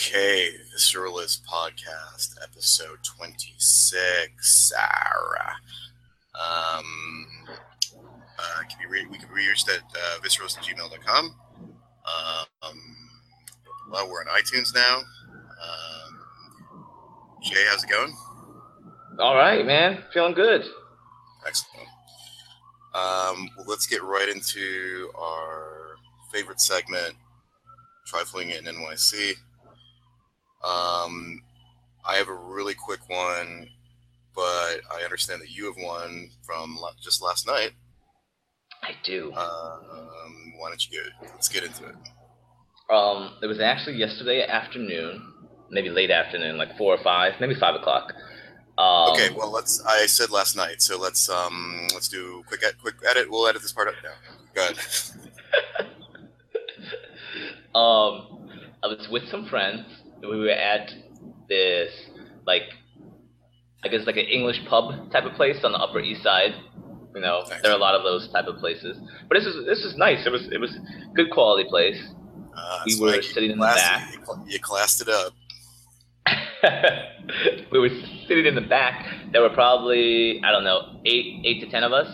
Okay, Visceralist Podcast, episode 26. Sarah. Um, uh, can be re- we can be reached at uh, visceralist at gmail.com. Um, well, we're on iTunes now. Um, Jay, how's it going? All right, man. Feeling good. Excellent. Um, well, let's get right into our favorite segment, Trifling in NYC. Um, I have a really quick one, but I understand that you have one from just last night. I do. Um, why don't you go? Let's get into it. Um, it was actually yesterday afternoon, maybe late afternoon, like four or five, maybe five o'clock. Um, Okay, well, let's. I said last night, so let's um, let's do quick ed- quick edit. We'll edit this part out now. Go ahead. Um, I was with some friends. We were at this like, I guess like an English pub type of place on the Upper East Side. You know, Nice. there are a lot of those type of places. But this is this is nice. It was it was good quality place. Uh, We were like, sitting in the back. You classed it up. we were sitting in the back. There were probably I don't know eight eight to ten of us,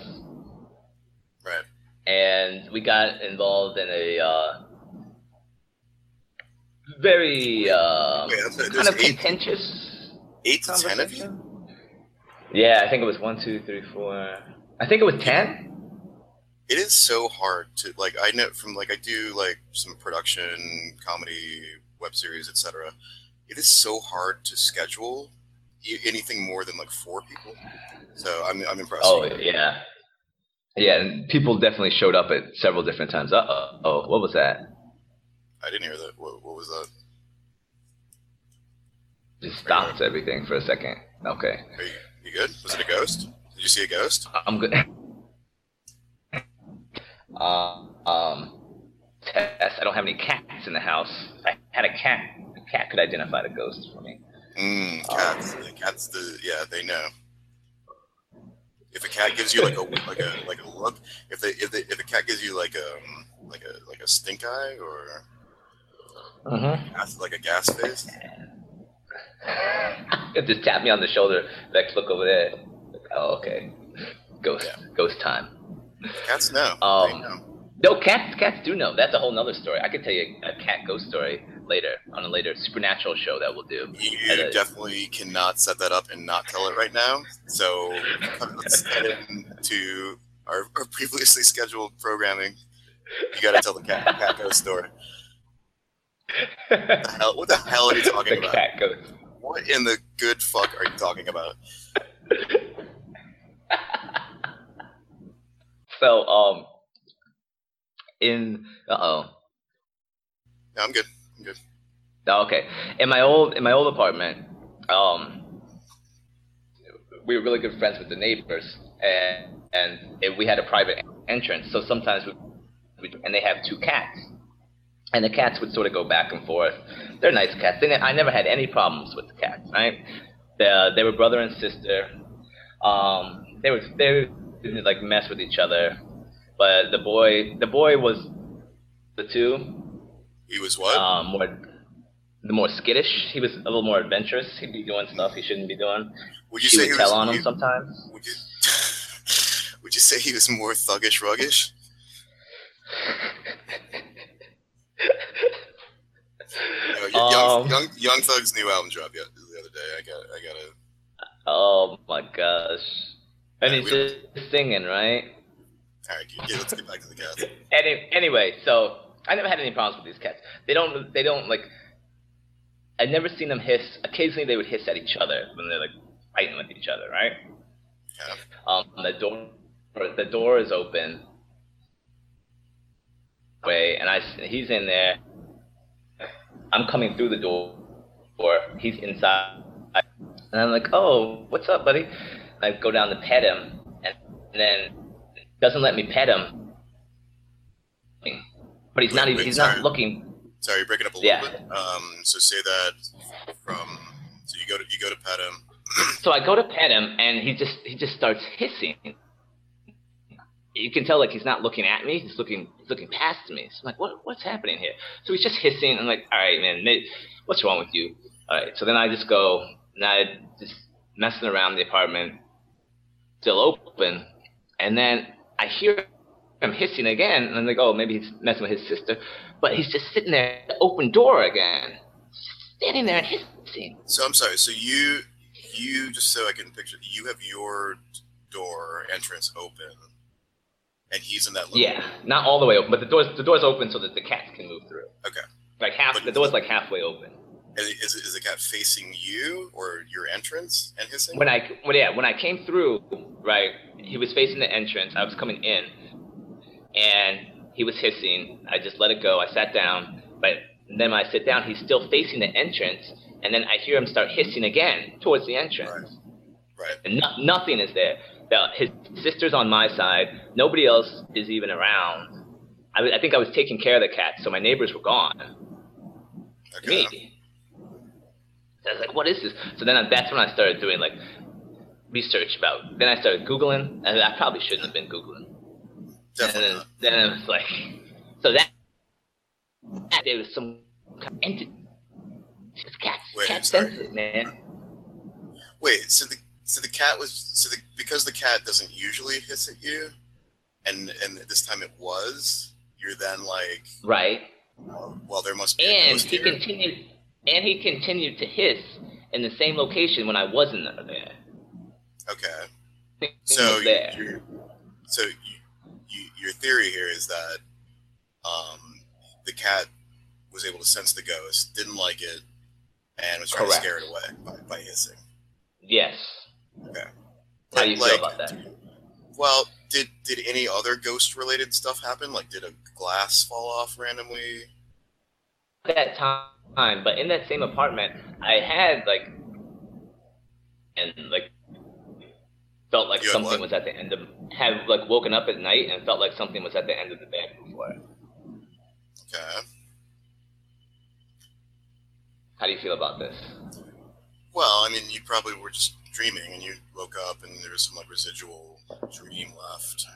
Right. and we got involved in a uh, very uh, Wait, kind there's of eight- contentious Eight to ten of you. Yeah, I think it was one, two, three, four. I think it was ten. it is so hard to like i know from like i do like some production comedy web series etc it is so hard to schedule anything more than like four people so i'm, I'm impressed Oh yeah, yeah. And people definitely showed up at several different times. Uh oh, what was that? I didn't hear that what, what was that Just stopped everything for a second. Okay. Are you, you good was it a ghost did you see a ghost I'm good. uh, um, test. I don't have any cats in the house. If I had a cat, a cat could identify the ghost for me. mm, cats the cats the yeah they know if a cat gives you like a like a like a look if they if they if a cat gives you like a like a like a stink eye or Mm-hmm. gas- like a gas face Just tap me on the shoulder. Lex, look over there. Oh, okay. Ghost. Yeah. Ghost time. cats know Um, know No, cats. Cats do know. That's a whole nother story. I could tell you a cat ghost story later on a later supernatural show that we'll do. You And, uh, definitely cannot set that up and not tell it right now. So let's head into our, our previously scheduled programming. You got to tell the cat, cat ghost story. What the hell, what the hell are you talking the about? cat ghost. What in the good fuck are you talking about? So, um, in uh oh, No, I'm good. I'm good. Oh, okay. In my old in my old apartment, um, we were really good friends with the neighbors, and and we had a private entrance. So sometimes we, we and they have two cats, and the cats would sort of go back and forth. They're nice cats. They, ne- I never had any problems with the cats. Right? They, they were brother and sister. Um, they were they didn't like mess with each other, but the boy the boy was the two He was what? um, more the more skittish. He was a little more adventurous. He'd be doing stuff he shouldn't be doing. would you she say would he would tell was? on him you- sometimes. would you? Would you say he was more thuggish, ruggish? You know, young, Um, young, young Thug's new album dropped the the other day. I got, I gotta. oh my gosh! And Yeah, he's just singing, right? All right, yeah, let's get back to the cats. Any, anyway, so I never had any problems with these cats. They don't. They don't like. I'd never seen them hiss. Occasionally, they would hiss at each other when they're like fighting with each other, right? Yeah. Um, the door, the door is open. Way, and I, he's in there. I'm coming through the door, or he's inside, and I'm like, "Oh, what's up, buddy?" I go down to pet him, and then doesn't let me pet him. But he's not. Wait, even wait, he's sorry. not looking. Sorry, you're breaking up a little Yeah. bit. Um, so say that from. So you go to you go to pet him. So I go to pet him, and he just he just starts hissing. You can tell like he's not looking at me. He's looking he's looking past me. So I'm like, what what's happening here? So he's just hissing. I'm like, all right, man. What's wrong with you? All right. So then I just go, and I just messing around the apartment, still open, and then I hear him hissing again, and I'm like, oh, maybe he's messing with his sister, but he's just sitting there, at the open door again, standing there and hissing. So I'm sorry. So you, you just so I can picture, you have your door entrance open, and he's in that. Little Yeah, not all the way open, but the door's the door's open so that the cats can move through. Okay. Like half, But- the door's like halfway open. Is, is the cat facing you or your entrance and hissing? When I, when yeah, when I came through, right, he was facing the entrance. I was coming in, and he was hissing. I just let it go. I sat down, but then when I sit down, he's still facing the entrance, and then I hear him start hissing again towards the entrance. Right. and no, nothing is there. The, his sister's on my side. Nobody else is even around. I think I was taking care of the cat, so my neighbors were gone. Okay. Me. I was like, what is this? So then I, that's when I started doing like research about. Then I started googling, and I probably shouldn't have been googling. Definitely and then, then it was like, so that, that there was some kind of entity. Just cat, Wait, cat sorry. senses, man. Wait. So the so the cat was so the because the cat doesn't usually hiss at you, and and this time it was. You're then like, Right. well, there must be a And ghost he here. continued, and he continued to hiss in the same location when I wasn't there. Okay. So there. you so you, you, your theory here is that um, the cat was able to sense the ghost, didn't like it, and was trying Correct. to scare it away by, by hissing. Yes. How do you Like- feel about that? Well, did did any other ghost related stuff happen? Like, did a glass fall off randomly? At that time, but in that same apartment, I had like, and like, felt like You something was at the end of. Have like woken up at night and felt like something was at the end of the bed before. Okay. How do you feel about this? Well, I mean, you probably were just dreaming, and you woke up, and there was some like residual dream left.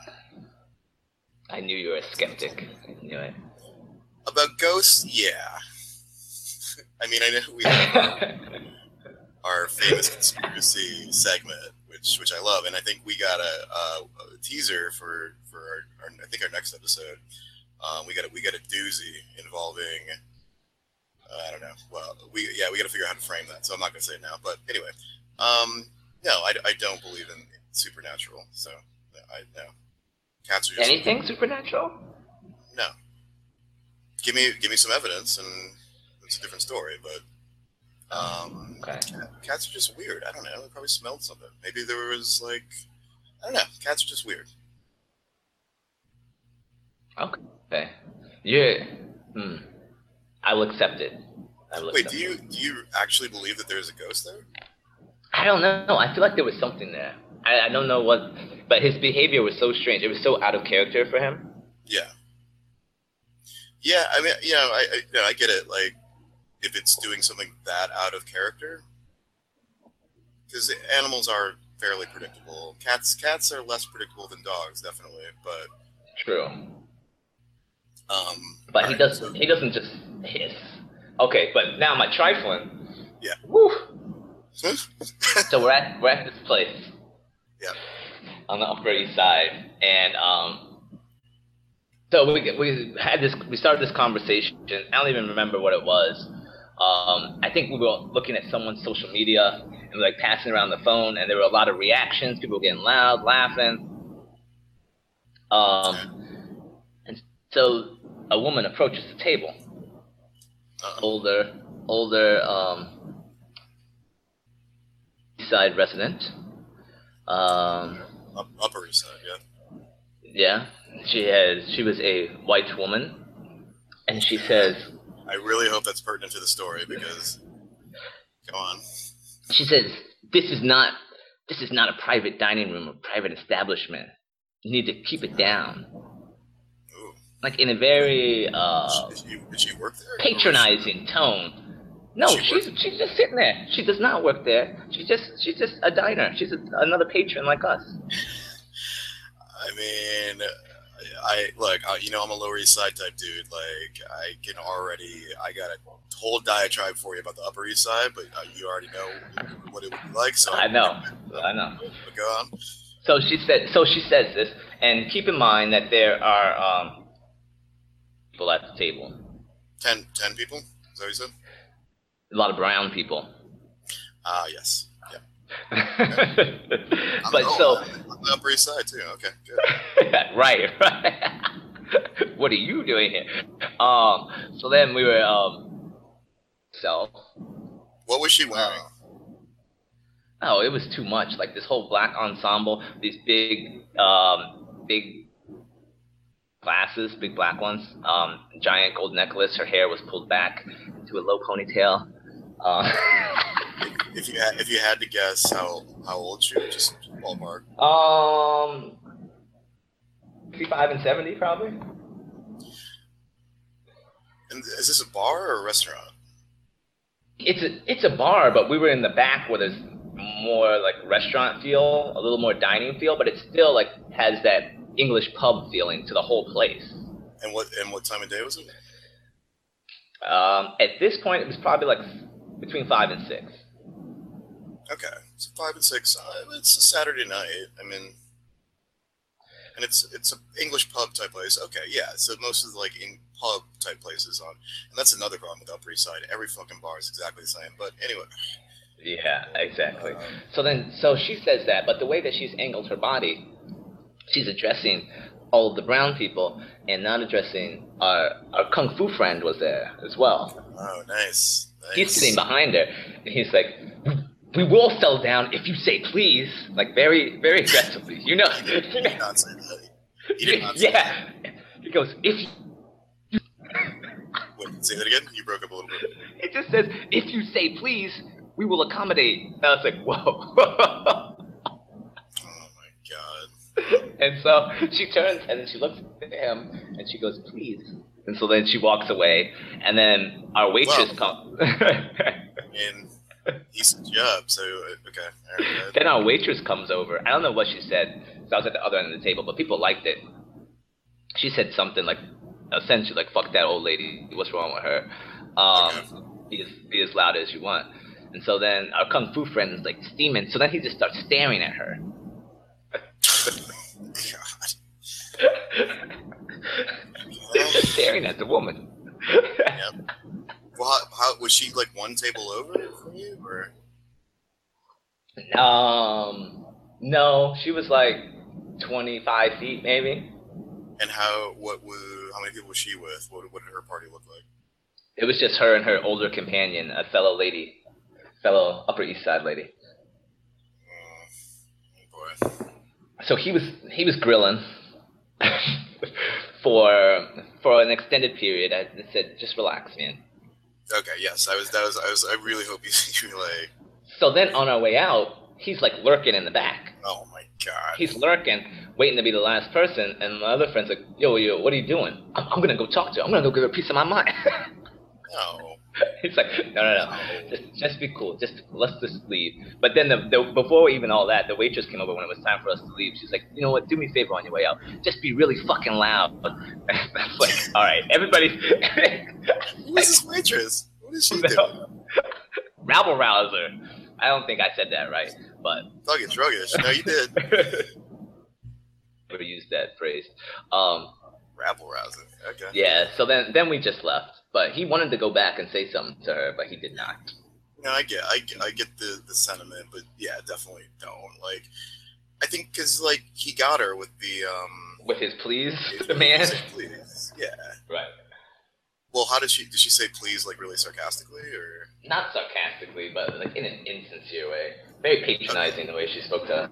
I knew you were a skeptic. I knew it. About ghosts, yeah. I mean, I know we have our famous conspiracy segment, which which I love, and I think we got a, a, a teaser for for our, our I think our next episode. Um, we got a, we got a doozy involving. Uh, I don't know. Well, we yeah we got to figure out how to frame that. So I'm not gonna say it now. But anyway, um, no, I, I don't believe in supernatural. So I no. Cats are just Anything supernatural? no. Give me give me some evidence, and it's a different story. But um, Okay. cats are just weird. I don't know. They probably smelled something. Maybe there was like I don't know. Cats are just weird. Okay. Yeah. Hmm. I will accept it. I will Wait, accept do you it. do you actually believe that there's a ghost there? I don't know. I feel like there was something there. I, I don't know what, but his behavior was so strange. It was so out of character for him. Yeah. Yeah, I mean, you know, I, I, you know, I get it. Like, if it's doing something that out of character, because animals are fairly predictable. Cats, cats are less predictable than dogs, definitely. But, True. um, But he alright, doesn't. so- He doesn't just hiss. Okay, but now my trifling. Yeah. Woo. So we're at we're at this place. Yeah. On the Upper East Side, and um, so we we had this we started this conversation. I don't even remember what it was. Um, I think we were looking at someone's social media and like passing around the phone, and there were a lot of reactions. People were getting loud, laughing. Um, and so a woman approaches the table, Uh-oh. older, older um, East Side resident. Um, Up, upper East Side, yeah. yeah, she has. She was a white woman, and she says, I really hope that's pertinent to the story because, go on. she says, "This is not. This is not a private dining room or private establishment. You need to keep it down." Ooh. Like in a very uh, Did she, did she patronizing tone. No, She she's she's just sitting there. She does not work there. She's just she's just a diner. She's a, another patron like us. I mean, I look, I, you know, I'm a Lower East Side type dude. Like, I can already, I got a whole diatribe for you about the Upper East Side, but uh, you already know what it would be like. So I know, I know. But go on. So she said. So she says this, and keep in mind that there are um, people at the table. Ten, ten people. Is that what you said? A lot of brown people. Ah, yes. Yeah. I'm- but oh, so on the Upper East Side too. Okay, good. right, right. what are you doing here? Um. So then we were um. So What was she wearing? oh, it was too much. Like this whole black ensemble, these big um big glasses, big black ones, um, giant gold necklace. Her hair was pulled back into a low ponytail. Uh, If you had, if you had to guess how how old she was, just ballpark. um, 55 and 70 probably. And is this a bar or a restaurant? It's a it's a bar, but we were in the back where there's more like restaurant feel, a little more dining feel, but it still like has that English pub feeling to the whole place. And what and what time of day was it? Um, at this point, it was probably like between five and six. Okay, so five and six. Uh, it's a Saturday night. I mean, and it's it's a English pub type place. Okay, yeah. So most of the like in pub type places on, and that's another problem with Upper East Side. Every fucking bar is exactly the same. But anyway, Yeah, exactly. um, So then, so she says that, but the way that she's angled her body, she's addressing all of the brown people and not addressing our our kung fu friend was there as well. oh, nice. nice. He's sitting behind her, and he's like, "We will settle down if you say please," like very, very aggressively. You know, He did, he did not say that. He did not. Say yeah. He goes, "If you." Wait, say that again. You broke up a little bit. it just says if you say please, we will accommodate." And I was like, "Whoa." Oh my god. And so she turns and then she looks at him and she goes, "Please." And so then she walks away, and then our waitress comes. And he set you up. So uh, okay. Right, then our waitress comes over. I don't know what she said. So I was at the other end of the table, but people liked it. She said something like, essentially like, "Fuck that old lady. What's wrong with her?" Um, be as be as loud as you want. And so then our kung fu friend is like steaming. So then he just starts staring at her. God. He's just staring at the woman. Yep. Well, how, how was she like one table over from you, or Um, no, she was like 25 feet, maybe. and how what was how many people was she with? What what did her party look like? It was just her and her older companion, a fellow lady, fellow Upper East Side lady. Oh, boy. So he was he was grilling for for an extended period. I said, just relax, man. Okay, yes, I was that was I was I really hope you you like So then on our way out, he's like lurking in the back. oh my god. He's lurking, waiting to be the last person, and my other friend's like, yo, yo, what are you doing? I'm, I'm gonna go talk to her. I'm gonna go give her a piece of my mind. no. He's like, no, no, no. Just, just be cool. Just let's just leave. But then the, the before even all that, the waitress came over when it was time for us to leave. She's like, you know what? Do me a favor on your way out. Just be really fucking loud. That's like, all right, everybody. Who is this waitress? What is she doing? No. Rabble rouser. I don't think I said that right, but Thuggish, druggish. No, you did. never used that phrase. Um, Rabble rousing. Okay. yeah. So then, then we just left. But he wanted to go back and say something to her, but he did not. No, I get, I get, I get the the sentiment, but yeah, definitely don't. Like, I think because like he got her with the um. With his please, his- the man. Please. Yeah. Right. Well, how did she? Did she say please like really sarcastically or? not sarcastically, but like in an insincere way. Very patronizing the way she spoke to us.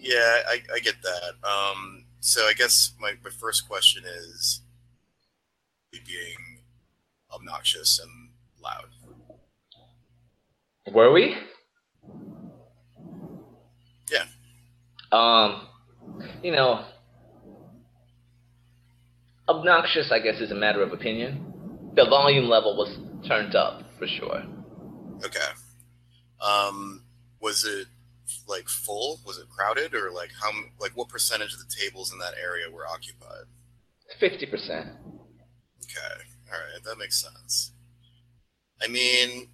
Yeah, I, I get that. Um, so I guess my, my first question is being obnoxious and loud. Were we? Yeah. Um, you know, obnoxious, I guess, is a matter of opinion. The volume level was turned up for sure. Okay. Um, was it like full? Was it crowded, or like how like what percentage of the tables in that area were occupied? Fifty percent. Okay, all right, that makes sense. I mean,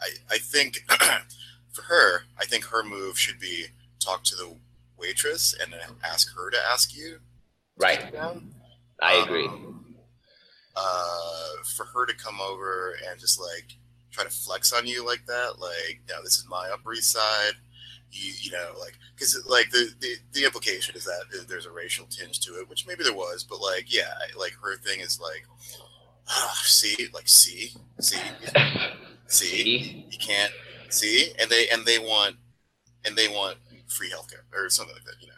I I think for her, I think her move should be talk to the waitress and then ask her to ask you. Right. I agree. Um, uh, for her to come over and just like try to flex on you like that, like, no, this is my Upper East Side. You, you know, like, because like the, the the implication is that there's a racial tinge to it, which maybe there was, but like, yeah, like her thing is like, ah, see, like, see, see, see, See? you can't see, and they and they want and they want free healthcare or something like that, you know.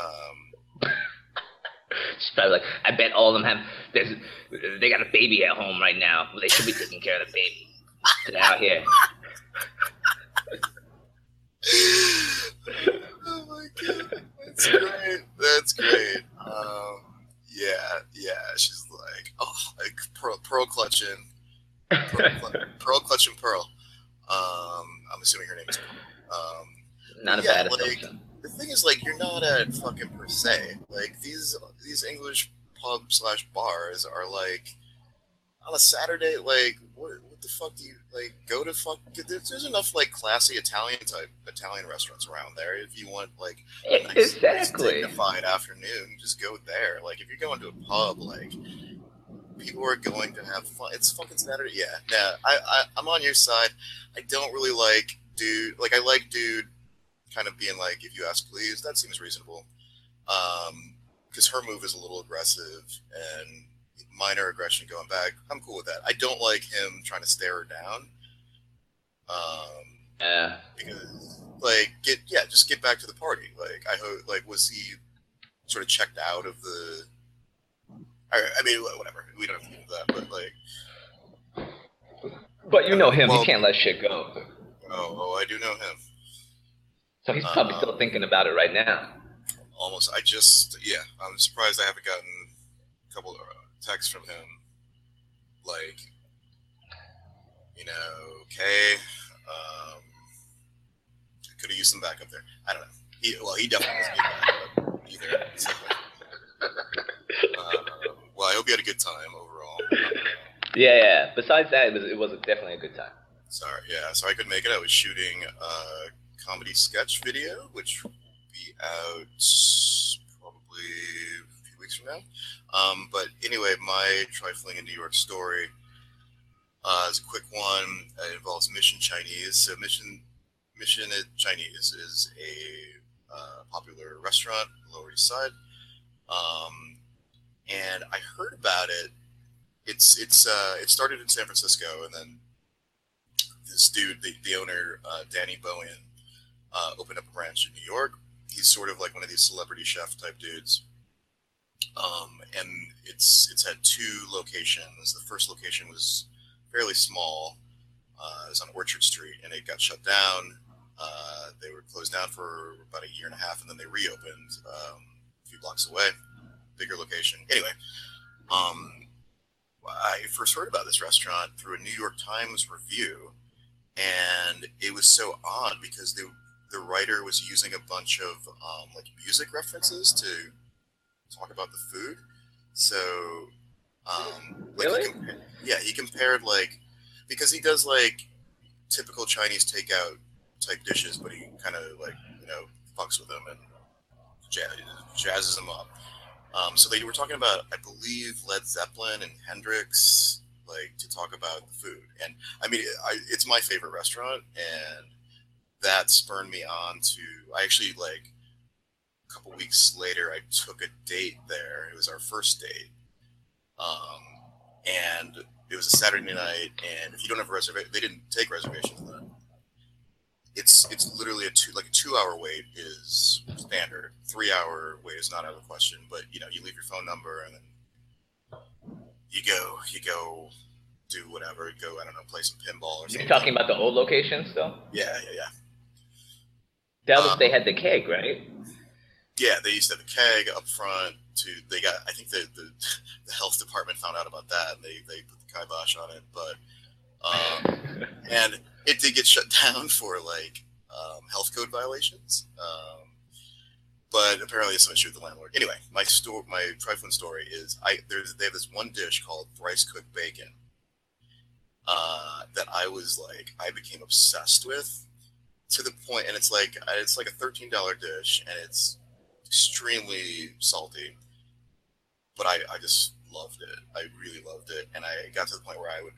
Um, She's probably like, I bet all of them have. There's, they got a baby at home right now. They should be taking care of the baby. Get out here. oh my god, that's great. That's great. Um, yeah, yeah. She's like, oh, like pearl, pearl clutching, pearl, cl- pearl clutching pearl. Um, I'm assuming her name is. Pearl. Um, Not a Yeah, bad like- assumption. the thing is, like, you're not at fucking per se. Like these these English pub slash bars are like on a Saturday. Like, what what the fuck do you like go to? Fuck, there's, there's enough like classy Italian type Italian restaurants around there. If you want like a nice, nice Exactly. dignified afternoon, just go there. Like if you're going to a pub, like people are going to have fun. It's fucking Saturday. Yeah, nah, I, I I'm on your side. I don't really like dude. Like I like dude kind of being like, if you ask, please, that seems reasonable. Um, because her move is a little aggressive and minor aggression going back. I'm cool with that. I don't like him trying to stare her down. Um, Yeah. because like get yeah, just get back to the party. Like I hope like was he sort of checked out of the? I, I mean, whatever. We don't have to do that, but like, But you know him. Well- he can't let shit go. oh, oh, I do know him. So he's probably Uh, still thinking about it right now. almost. I just, yeah, I'm surprised I haven't gotten a couple of texts from him. Like, you know, okay, um, could have used some backup there. I don't know. He, well, he definitely doesn't need backup either. So, uh, well, I hope you had a good time overall. Yeah, yeah. Besides that, it was it was definitely a good time. Sorry, yeah, so I couldn't make it. I was shooting a comedy sketch video, which will be out probably weeks from now. Um, but anyway, my trifling in New York story uh, is a quick one. It involves Mission Chinese. So Mission Mission Chinese is a uh, popular restaurant Lower East Side, um, and I heard about it. It's it's uh, it started in San Francisco, and then this dude, the, the owner, uh, Danny Bowien, uh, opened up a branch in New York. He's sort of like one of these celebrity chef type dudes. Um, and it's it's had two locations. The first location was fairly small. Uh, it was on Orchard Street, and it got shut down. Uh, they were closed down for about a year and a half, and then they reopened um, a few blocks away, bigger location. Anyway, um, I first heard about this restaurant through a New York Times review, and it was so odd because the the writer was using a bunch of um, like music references to talk about the food. So, um, like he Really? compa- yeah, he compared like because he does like typical Chinese takeout type dishes, but he kind of like you know fucks with them and jazz, jazzes them up. Um, so they were talking about, I believe, Led Zeppelin and Hendrix, like to talk about the food. And I mean, I, it's my favorite restaurant, and that spurred me on to. I actually like a couple weeks later, I took a date there. It was our first date, um, and it was a Saturday night. And if you don't have a reservation, they didn't take reservations then. It's it's literally a two like a two hour wait is standard. Three hour wait is not out of the question. But you know, you leave your phone number and then you go you go do whatever. Go I don't know, play some pinball or something. You're something. talking about the old location still? Yeah, yeah, yeah. That was Um, they had the keg, right? Yeah, they used to have a keg up front. To they got, I think the the, the health department found out about that, and they they put the kibosh on it. But um, and it did get shut down for like um, health code violations. Um, but apparently, it's some issue with the landlord. Anyway, my store, my trifling story is I there's they have this one dish called thrice cooked bacon uh, that I was like I became obsessed with to the point, and it's like it's like a thirteen dollar dish, and it's extremely salty. But I, I just loved it. I really loved it, and I got to the point where I would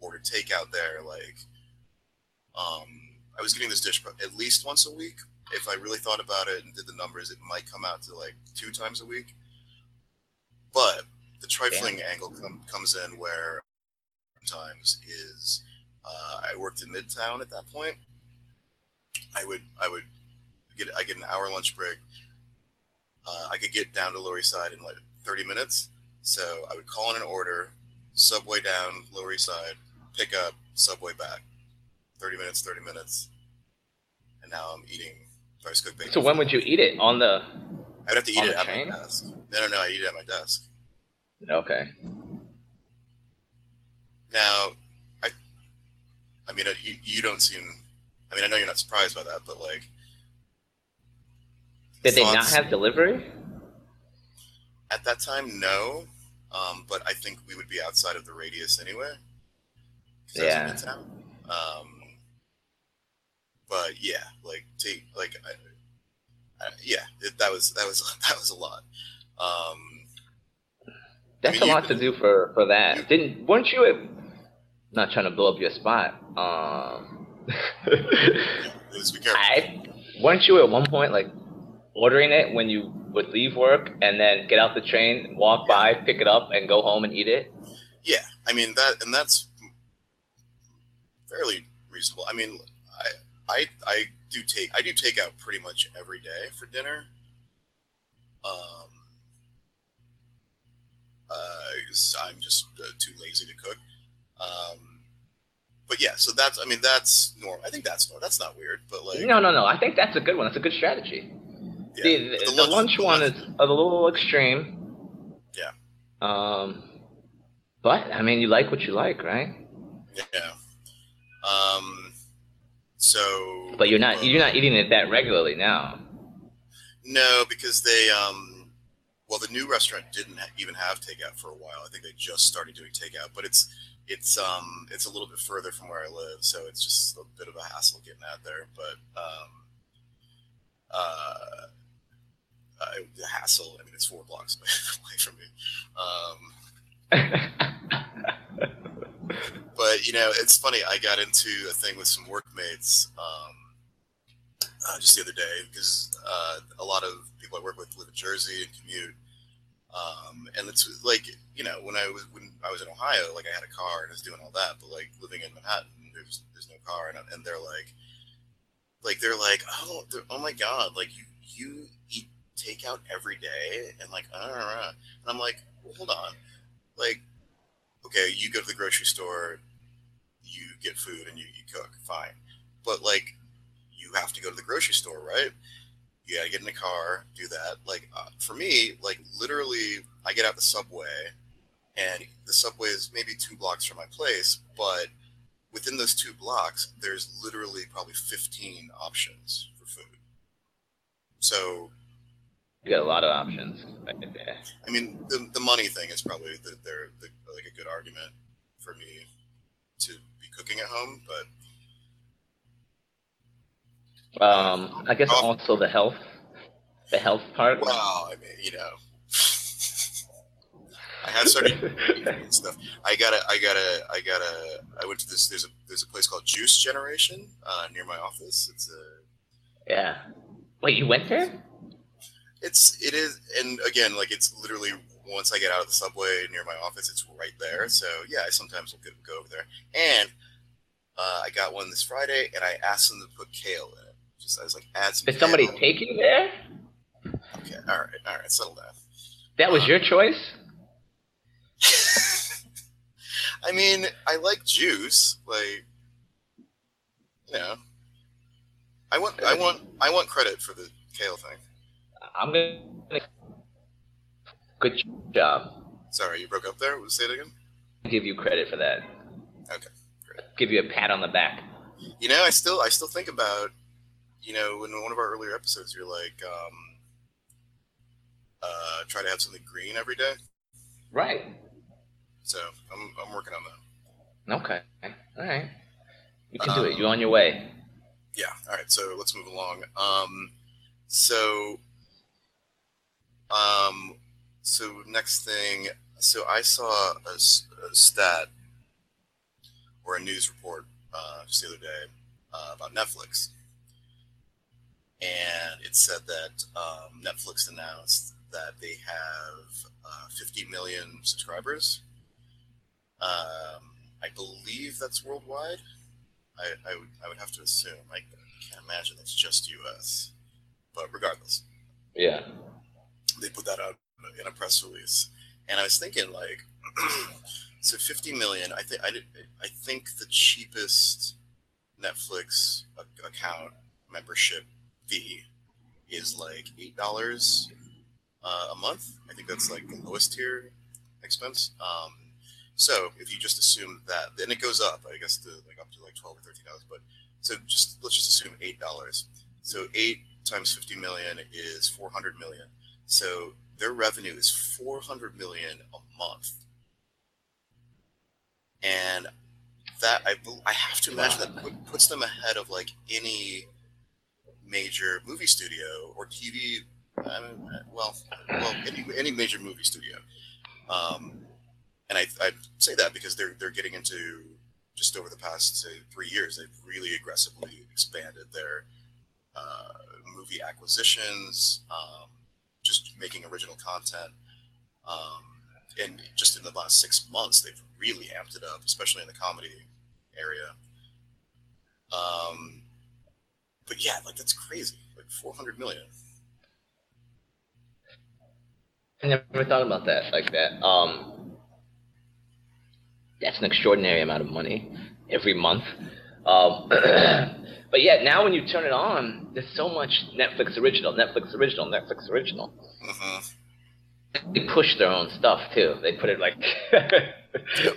order takeout there. Like, um, I was getting this dish at least once a week. If I really thought about it and did the numbers, it might come out to like two times a week. But the trifling Damn. angle com- comes in where times is uh, I worked in Midtown at that point. I would I would get I get an hour lunch break. Uh, I could get down to Lower East Side in like 30 minutes. So I would call in an order, subway down Lower East Side, pick up, subway back. 30 minutes, 30 minutes. And now I'm eating thrice cooked bacon. So when would you eat it? On the I'd have to eat it at train? my desk. No, no, no. I eat it at my desk. Okay. Now, I, I mean, you, you don't seem. I mean, I know you're not surprised by that, but like, did they not have delivery? At that time, no. Um, but I think we would be outside of the radius anyway. Yeah. Um, but yeah, like take like, I, I, yeah, it, that was that was that was a lot. Um, That's I mean, a lot to do for for that. You, Didn't weren't you? At, not trying to blow up your spot. Um, I, weren't you at one point like ordering it when you would leave work and then get out the train, walk by, pick it up, and go home and eat it? Yeah, I mean that, and that's fairly reasonable. I mean, I I I do take I do take out pretty much every day for dinner. Um, uh, I'm just uh, too lazy to cook. Um, but yeah, so that's I mean that's normal. I think that's normal. That's not weird, but like no, no, no. I think that's a good one. That's a good strategy. Yeah, the, the, the, lunch, lunch one is a little extreme. Yeah. Um, but I mean, you like what you like, right? Yeah. Um. So. But you're not you're not eating it that regularly now. No, because they um. Well, the new restaurant didn't even have takeout for a while. I think they just started doing takeout, but it's it's um it's a little bit further from where I live, so it's just a bit of a hassle getting out there. But um, uh, I, the hassle. I mean, it's four blocks away from me. Um, but you know, it's funny. I got into a thing with some workmates um, uh, just the other day because uh, a lot of people I work with live in Jersey and commute. Um, and it's like you know when I was when I was in Ohio, like I had a car and I was doing all that, but like living in Manhattan, there's there's no car, and, and they're like, like they're like, oh, they're, oh my god, like you you takeout every day, and like, uh, and I'm like, well, hold on, like, okay, you go to the grocery store, you get food and you, you cook, fine, but like, you have to go to the grocery store, right? you gotta get in the car, do that. Like uh, for me, like literally, I get out the subway, and the subway is maybe two blocks from my place, but within those two blocks, there's literally probably 15 options for food. So you got a lot of options. I mean, the, the money thing is probably the, they're the, like a good argument for me to be cooking at home, but um, I guess also the health, the health part. Well, I mean, you know, I have started stuff. I gotta, I gotta, I gotta. I went to this. There's a there's a place called Juice Generation uh, near my office. It's a. Yeah. Wait, you went there? It's it is, and again, like it's literally once I get out of the subway near my office, it's right there. So yeah, I sometimes will go over there. And uh, I got one this Friday, and I asked them to put kale in it. Just I was like, add some. Did somebody take you there? Okay, all right, all right, settle down. That was um, your choice. I mean, I like juice, like you know. I want, I want, I want credit for the kale thing. I'm gonna. Good job. Sorry, you broke up there. Say it again. I'll give you credit for that. Okay, great. Give you a pat on the back. You know, I still, I still think about you know, in one of our earlier episodes, you're like, um, uh, try to have something green every day. Right. So I'm, I'm working on that. Okay. All right. You can um, do it. Um, You're on your way. Yeah. All right. So let's move along. Um, so, um, so next thing, so I saw a, a stat or a news report uh, just the other day uh, about Netflix, and it said that um, Netflix announced that they have uh, 50 million subscribers. Um, I believe that's worldwide. I, I, would I would have to assume. I can't imagine it's just U.S. But regardless, yeah, they put that out in a press release, and I was thinking like, so 50 million. I think I did. I think the cheapest Netflix account membership fee is like eight dollars uh, a month. I think that's like the lowest tier expense. Um, so if you just assume that, then it goes up, I guess, to like up to like twelve or thirteen dollars. But so just let's just assume eight dollars. So eight times fifty million is four hundred million. So their revenue is four hundred million a month, and that I I have to imagine that puts them ahead of like any major movie studio or TV. Well, well, any any major movie studio. Um, and I, I say that because they're they're getting into just over the past say three years, they've really aggressively expanded their uh, movie acquisitions, um, just making original content. Um, and just in the last six months, they've really amped it up, especially in the comedy area. Um, but yeah, like that's crazy. Like 400 million. I never thought about that like that. Um, that's an extraordinary amount of money every month. Um, but yet now when you turn it on, there's so much Netflix original, Netflix original, Netflix original. Mm-hmm. They push their own stuff too. They put it like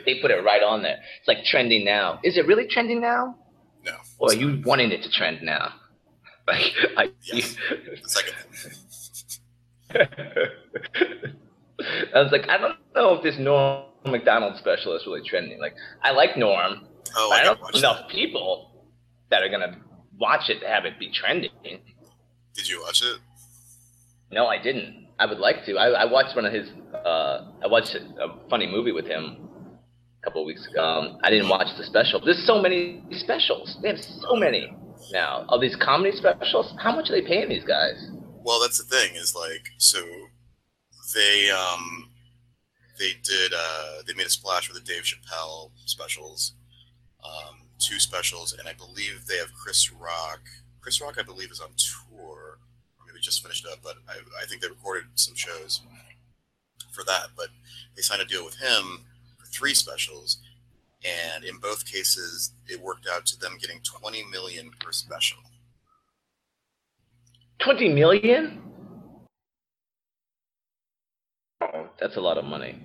they put it right on there. It's like trending now. Is it really trending now? No. Or are you wanting it to trend now? Like I. Yes. second. I was like, I don't know if this Norm Macdonald special is really trending. Like, I like Norm, oh, I, I don't know enough people that are gonna watch it to have it be trending. Did you watch it? No, I didn't. I would like to. I, I watched one of his. Uh, I watched a funny movie with him a couple of weeks ago. Um, I didn't watch the special. There's so many specials. They have so many now All these comedy specials. How much are they paying these guys? Well, that's the thing. Is like so they um they did uh they made a splash with the Dave Chappelle specials, um, two specials, and I believe they have Chris Rock. Chris Rock, I believe, is on tour or maybe just finished up, but I, I think they recorded some shows for that. But they signed a deal with him for three specials, and in both cases, it worked out to them getting 20 million per special. 20 million? Oh, that's a lot of money.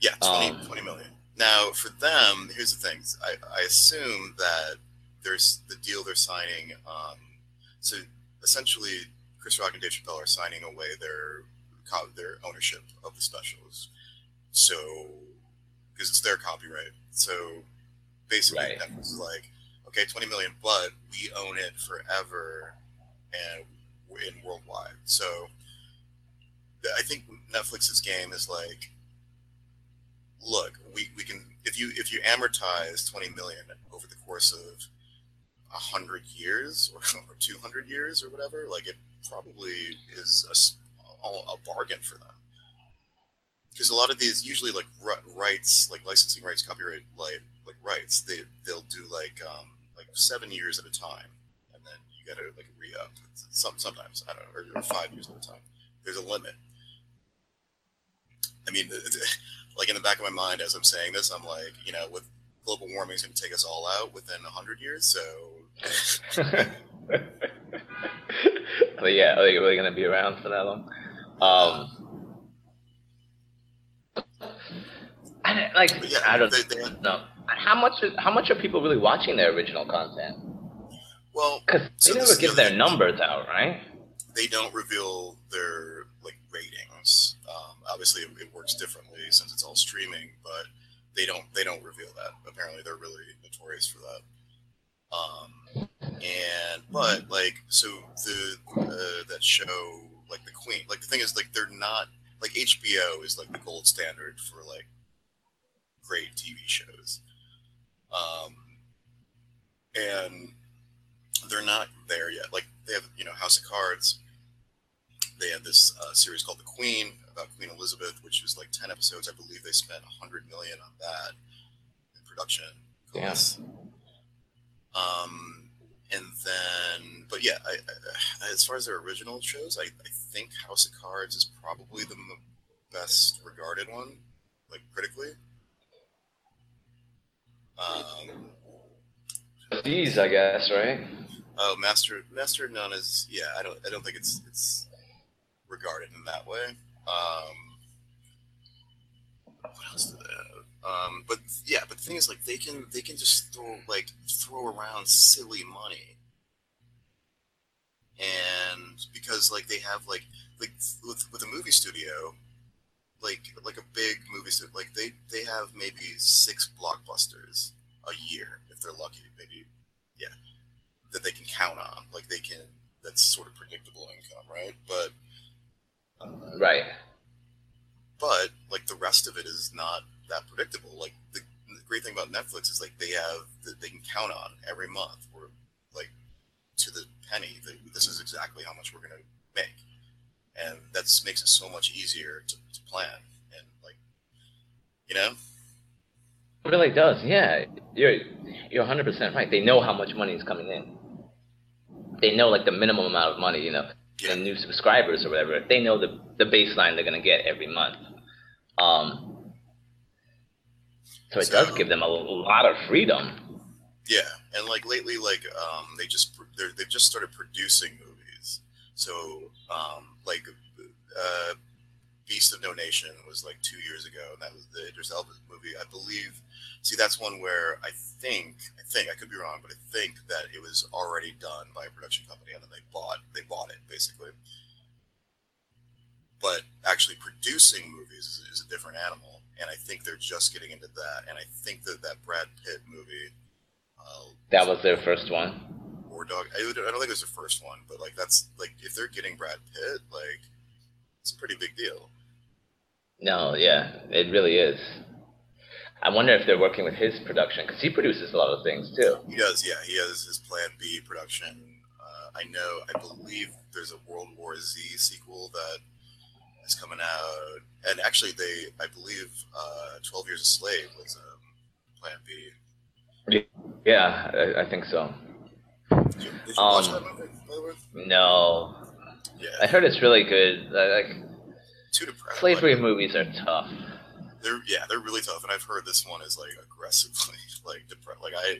Yeah, 20, um, 20 million. Now, for them, here's the thing. I, I assume that there's the deal they're signing. Um, so essentially, Chris Rock and Dave Chappelle are signing away their their ownership of the specials. So, because it's their copyright. So, basically, right. Netflix is like, okay, twenty million, but we own it forever and in worldwide. So, I think Netflix's game is like, look, we, we can if you if you amortize twenty million over the course of a hundred years or, or two hundred years or whatever, like it probably is a, a bargain for them. Because a lot of these usually like rights like licensing rights copyright like like rights they they'll do like um like seven years at a time and then you gotta like re-up. Some sometimes i don't know or five years at a time. There's a limit. I mean like in the back of my mind as i'm saying this i'm like you know with global warming is going to take us all out within 100 years so but yeah, are they really gonna be around for that long? Um, I like I don't know. How much? Is, how much are people really watching their original content? Well, because they so never give their numbers out, right? they don't reveal their obviously, it, it works differently since it's all streaming, but they don't they don't reveal that. Apparently, they're really notorious for that. Um, and but like so the uh, that show like the Queen like the thing is like they're not like HBO is like the gold standard for like great TV shows. Um, and they're not there yet. Like they have, you know, House of Cards. They had this uh, series called The Queen about Queen Elizabeth, which was like ten episodes. I believe they spent a hundred million on that in production Yes. Um, and then, but yeah, I, I, as far as their original shows, I, I think House of Cards is probably the m- best regarded one, like critically. Um, These, I guess, right? Oh, Master Master None is yeah. I don't I don't think it's it's regarded in that way. Um, what else do they have? Um, but yeah, but the thing is, like they can they can just throw like throw around silly money, and because like they have like like with with a movie studio, like like a big movie studio, like they they have maybe six blockbusters a year if they're lucky, maybe yeah that they can count on. Like they can, that's sort of predictable income, right? But, uh, Right. but like the rest of it is not that predictable. Like the, the great thing about Netflix is like they have that they can count on every month, or like to the penny that this is exactly how much we're gonna make, and that's makes it so much easier to, to plan and like, you know, It really does. Yeah, you're you're 100 percent right. They know how much money is coming in. They know like the minimum amount of money. You know. The new subscribers or whatever. They know the the baseline they're gonna get every month. Um. So it does give them a lot of freedom. Yeah, and like lately, like um, they just they're, they've just started producing movies. So um, like uh, Beast of No Nation was like two years ago, and that was the Idris Elba movie. I believe. See, that's one where I think I think I could be wrong, but I think that it was already done by a production company, and then they bought they bought it basically. But actually producing movies is, is a different animal, and I think they're just getting into that. And I think that that Brad Pitt movie. Uh, That was their first one. War Dog. I, I don't think it was the first one, but like that's like if they're getting Brad Pitt, like it's a pretty big deal. No, yeah, it really is. I wonder if they're working with his production because he produces a lot of things too. He does, yeah. He has his Plan B production. Uh, I know. I believe there's a World War Z sequel that is coming out, and actually, they, I believe, uh, Twelve Years a Slave was um, Plan B. Yeah, I, I think so. Did you, did you watch Um, that movie? By the way? No, I heard it's really good. I- Like too depressed. slavery movies are tough. they're yeah they're really tough and i've heard this one is like aggressively like depre- like i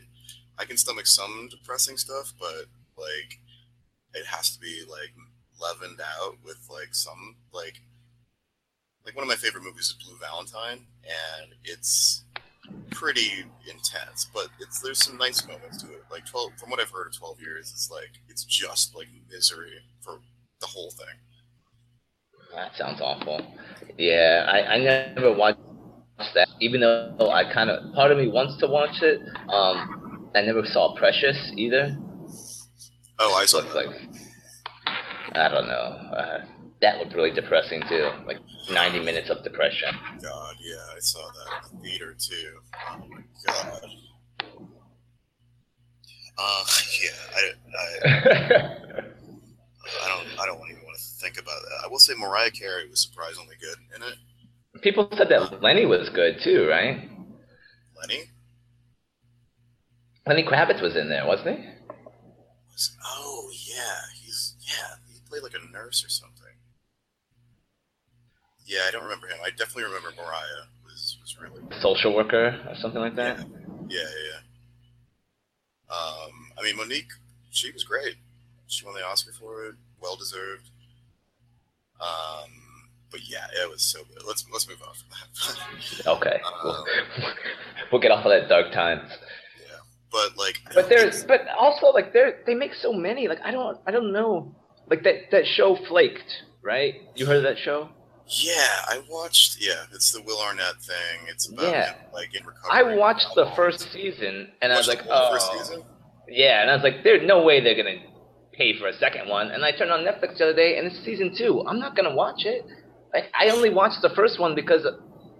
i can stomach some depressing stuff but like it has to be like leavened out with like some like like one of my favorite movies is blue valentine and it's pretty intense but it's there's some nice moments to it like 12 from what i've heard of 12 years it's like it's just like misery for the whole thing That sounds awful. Yeah, I, I never watched that, even though I kind of part of me wants to watch it. Um, I never saw Precious either. oh i saw Looks that like I don't know. Uh, that looked really depressing too. Like 90 minutes of depression. God, yeah, I saw that in the theater too. Oh my god. Uh, yeah, I, I, I don't, I don't want to think about that. I will say Mariah Carey was surprisingly good in it. People said that Lenny was good too, right? Lenny Lenny Kravitz was in there, wasn't he? was, oh yeah, he's yeah, he played like a nurse or something. Yeah, I don't remember him. I definitely remember Mariah was was really Social worker or something like that. Yeah, yeah, yeah. Um, I mean, Mo'Nique, she was great. She won the Oscar for it, well deserved. Um, but yeah, it was so good. Let's let's move on from that. Okay. We'll, Um, we'll get off of that dark time. yeah, but like, But there's, but also like they they make so many. Like I don't, I don't know. Like that that show Flaked, right? You heard of that show? yeah, I watched. Yeah, it's the Will Arnett thing. It's about Yeah. him, like in recovery. I watched the first season and I was like, the oh, first season. yeah, and I was like, there's no way they're gonna pay for a second one. And I turned on Netflix the other day, and it's season two. I'm not gonna watch it. Like I only watched the first one because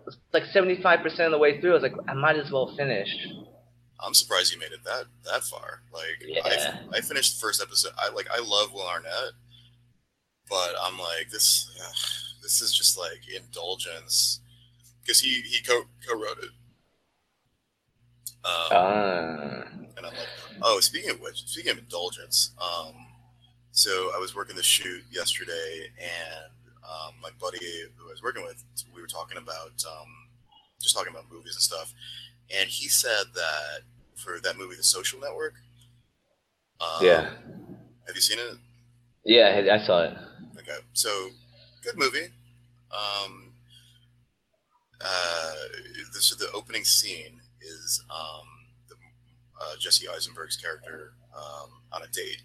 it's like 75% of the way through. I was like, I might as well finish. I'm surprised you made it that that far. Like, Yeah. I, I finished the first episode. I like, I love Will Arnett, but I'm like, this, ugh, this is just like indulgence because he he co co wrote it. Um, Ah, and I'm like, oh, speaking of which, speaking of indulgence, um, so I was working the shoot yesterday, and um, my buddy who I was working with, we were talking about um, just talking about movies and stuff, and he said that for that movie, The Social Network. Um, yeah, Have you seen it? yeah, I I saw it. Okay, so good movie. Um, uh, this the opening scene is um, the, uh, Jesse Eisenberg's character um, on a date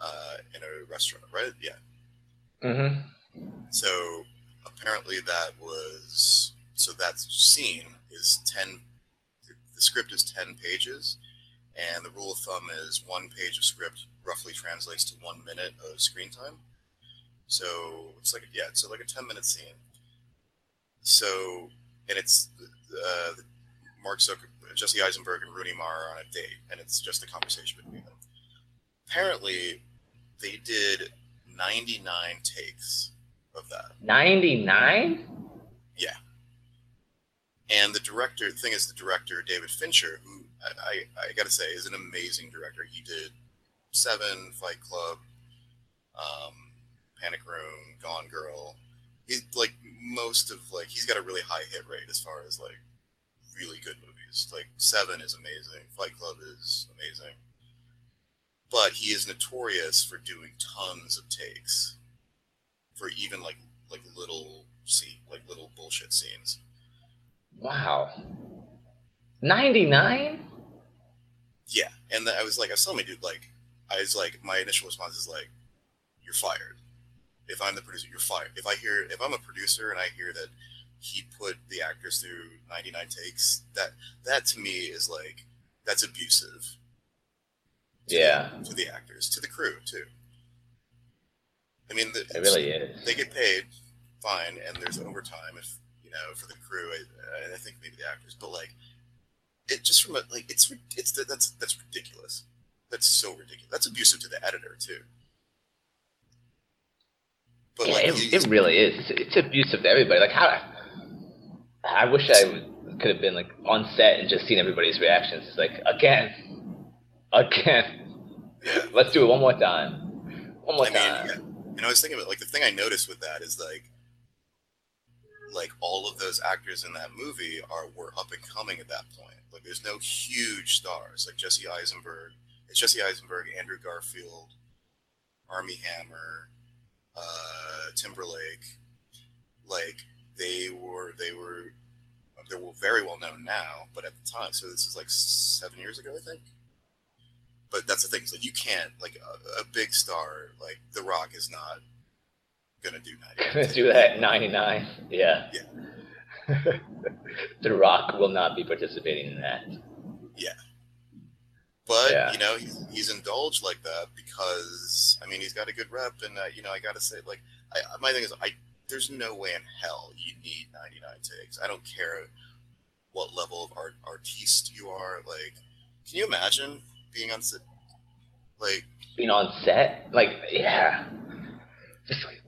uh, in a restaurant, right? Yeah. Mm-hmm. So apparently that was so that scene is ten. The script is ten pages, and the rule of thumb is one page of script roughly translates to one minute of screen time. So it's like yeah, so like a ten minute scene. So and it's uh, Mark Zuckerberg, Jesse Eisenberg, and Rooney Mara are on a date, and it's just a conversation between them. Apparently, they did ninety nine takes of that. 99? Yeah. And the director, the thing is, the director David Fincher, who I, I, I got to say is an amazing director. He did Seven, Fight Club, um, Panic Room, Gone Girl. He's like most of like he's got a really high hit rate as far as like really good movies. Like Seven is amazing, Fight Club is amazing, but he is notorious for doing tons of takes for even like like little scene like little bullshit scenes. Wow. 99? Yeah, and then I was like, I was telling my dude, like, I was like, my initial response is like, you're fired. If I'm the producer, you're fired. If I hear, if I'm a producer and I hear that he put the actors through 99 takes, that that to me is like, that's abusive. To Yeah. to the actors, to the crew too. I mean, the, It really is. they get paid fine, and there's overtime if you know for the crew. I, I think maybe the actors, but like it just from a like it's it's that's that's ridiculous. That's so ridiculous. That's abusive to the editor too. But Yeah, like it, it really is. It's, it's abusive to everybody. Like how I wish I could have been like on set and just seen everybody's reactions. It's like again, again. Let's do it one more time. One more I time. yeah. and I was thinking about like the thing I noticed with that is like like all of those actors in that movie are were up and coming at that point. Like there's no huge stars like Jesse Eisenberg. It's Jesse Eisenberg, Andrew Garfield, Armie Hammer, uh, Timberlake. Like they were they were they were very well known now, but at the time, so this is like seven years ago, I think. But that's the thing, like you can't like a, a big star like The Rock is not gonna do that. Gonna do that at 99. Yeah. the Rock will not be participating in that. Yeah. But Yeah. you know, he's, he's indulged like that because I mean, he's got a good rep, and uh, you know, I gotta say, like, I, my thing is, I there's no way in hell you need 99 takes. I don't care what level of art artiste you are. Like, can you imagine being on set? Like, Being on set, like yeah, just like,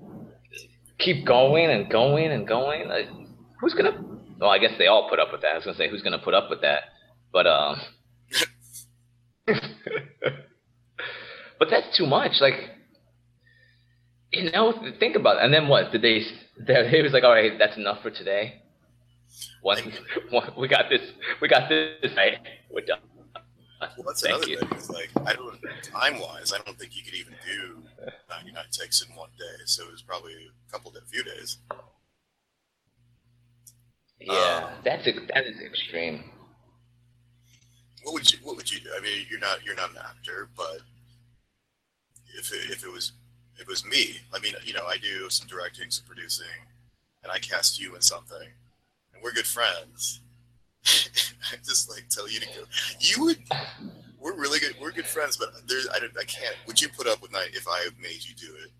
keep going and going and going. Like, who's gonna? Well, I guess they all put up with that. I was gonna say who's gonna put up with that, but um. but that's too much. Like, you know, think about it. And then what? Did they? They was like, all right, that's enough for today. One, one, we got this. We got this. Right, we're done. Well, that's Thank another you. thing. Is like, I don't time wise, I don't think you could even do 99 takes in one day. So it was probably a couple, a few days. Yeah, uh, that's ex- that is extreme. what would you what would you do? I mean, you're not you're not an actor, but if it, if it was if it was me, I mean, you know, I do some directing, some producing, and I cast you in something, and we're good friends. I just like tell you to go. You would. We're really good. We're good friends, but there's I, I can't. Would you put up with night if I made you do it?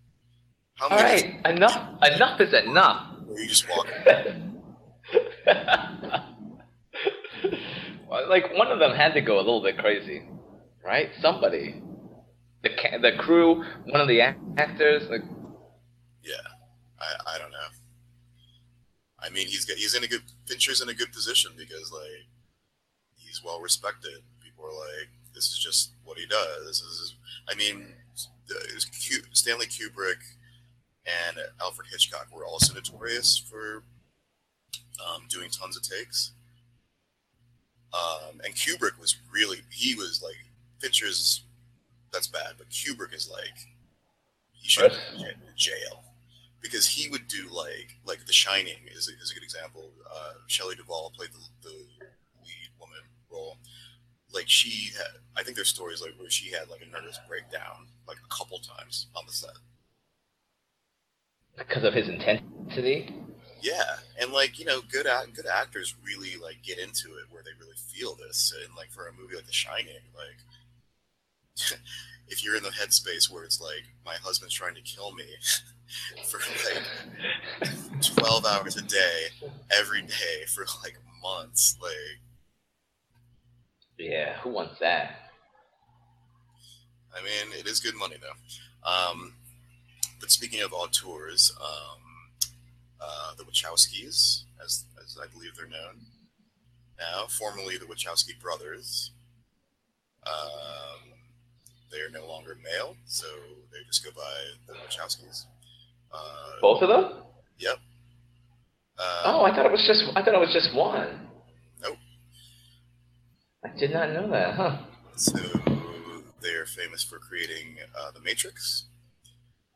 How All right, enough. Enough is enough. Or you just walk. like one of them had to go a little bit crazy, right? Somebody, the the crew, one of the actors, like. Yeah, I I don't know. I mean, he's got, he's in a good Fincher's in a good position because like he's well respected. People are like, this is just what he does. This is, I mean, Stanley Kubrick and Alfred Hitchcock were also notorious for um, doing tons of takes. Um, and Kubrick was really, he was like, Fincher's, that's bad, but Kubrick is like, he should be in jail. Because he would do like, like The Shining is a, is a good example. Uh, Shelley Duvall played the, the lead woman role. Like she had, I think there's stories like where she had like a nervous breakdown like a couple times on the set. Because of his intensity? Yeah, and like you know, good act, good actors really like get into it where they really feel this, and like for a movie like The Shining, like if you're in the headspace where it's like my husband's trying to kill me for like 12 hours a day every day for like months like yeah who wants that i mean it is good money though um but speaking of auteurs um uh, the Wachowskis, as, as I believe they're known now, formerly the Wachowski brothers. Um, they are no longer male, so they just go by the Wachowskis. Uh, Both of them? Yep. Uh, oh, I thought it was just. I thought it was just one. Nope. I did not know that, huh? So they are famous for creating uh, the Matrix.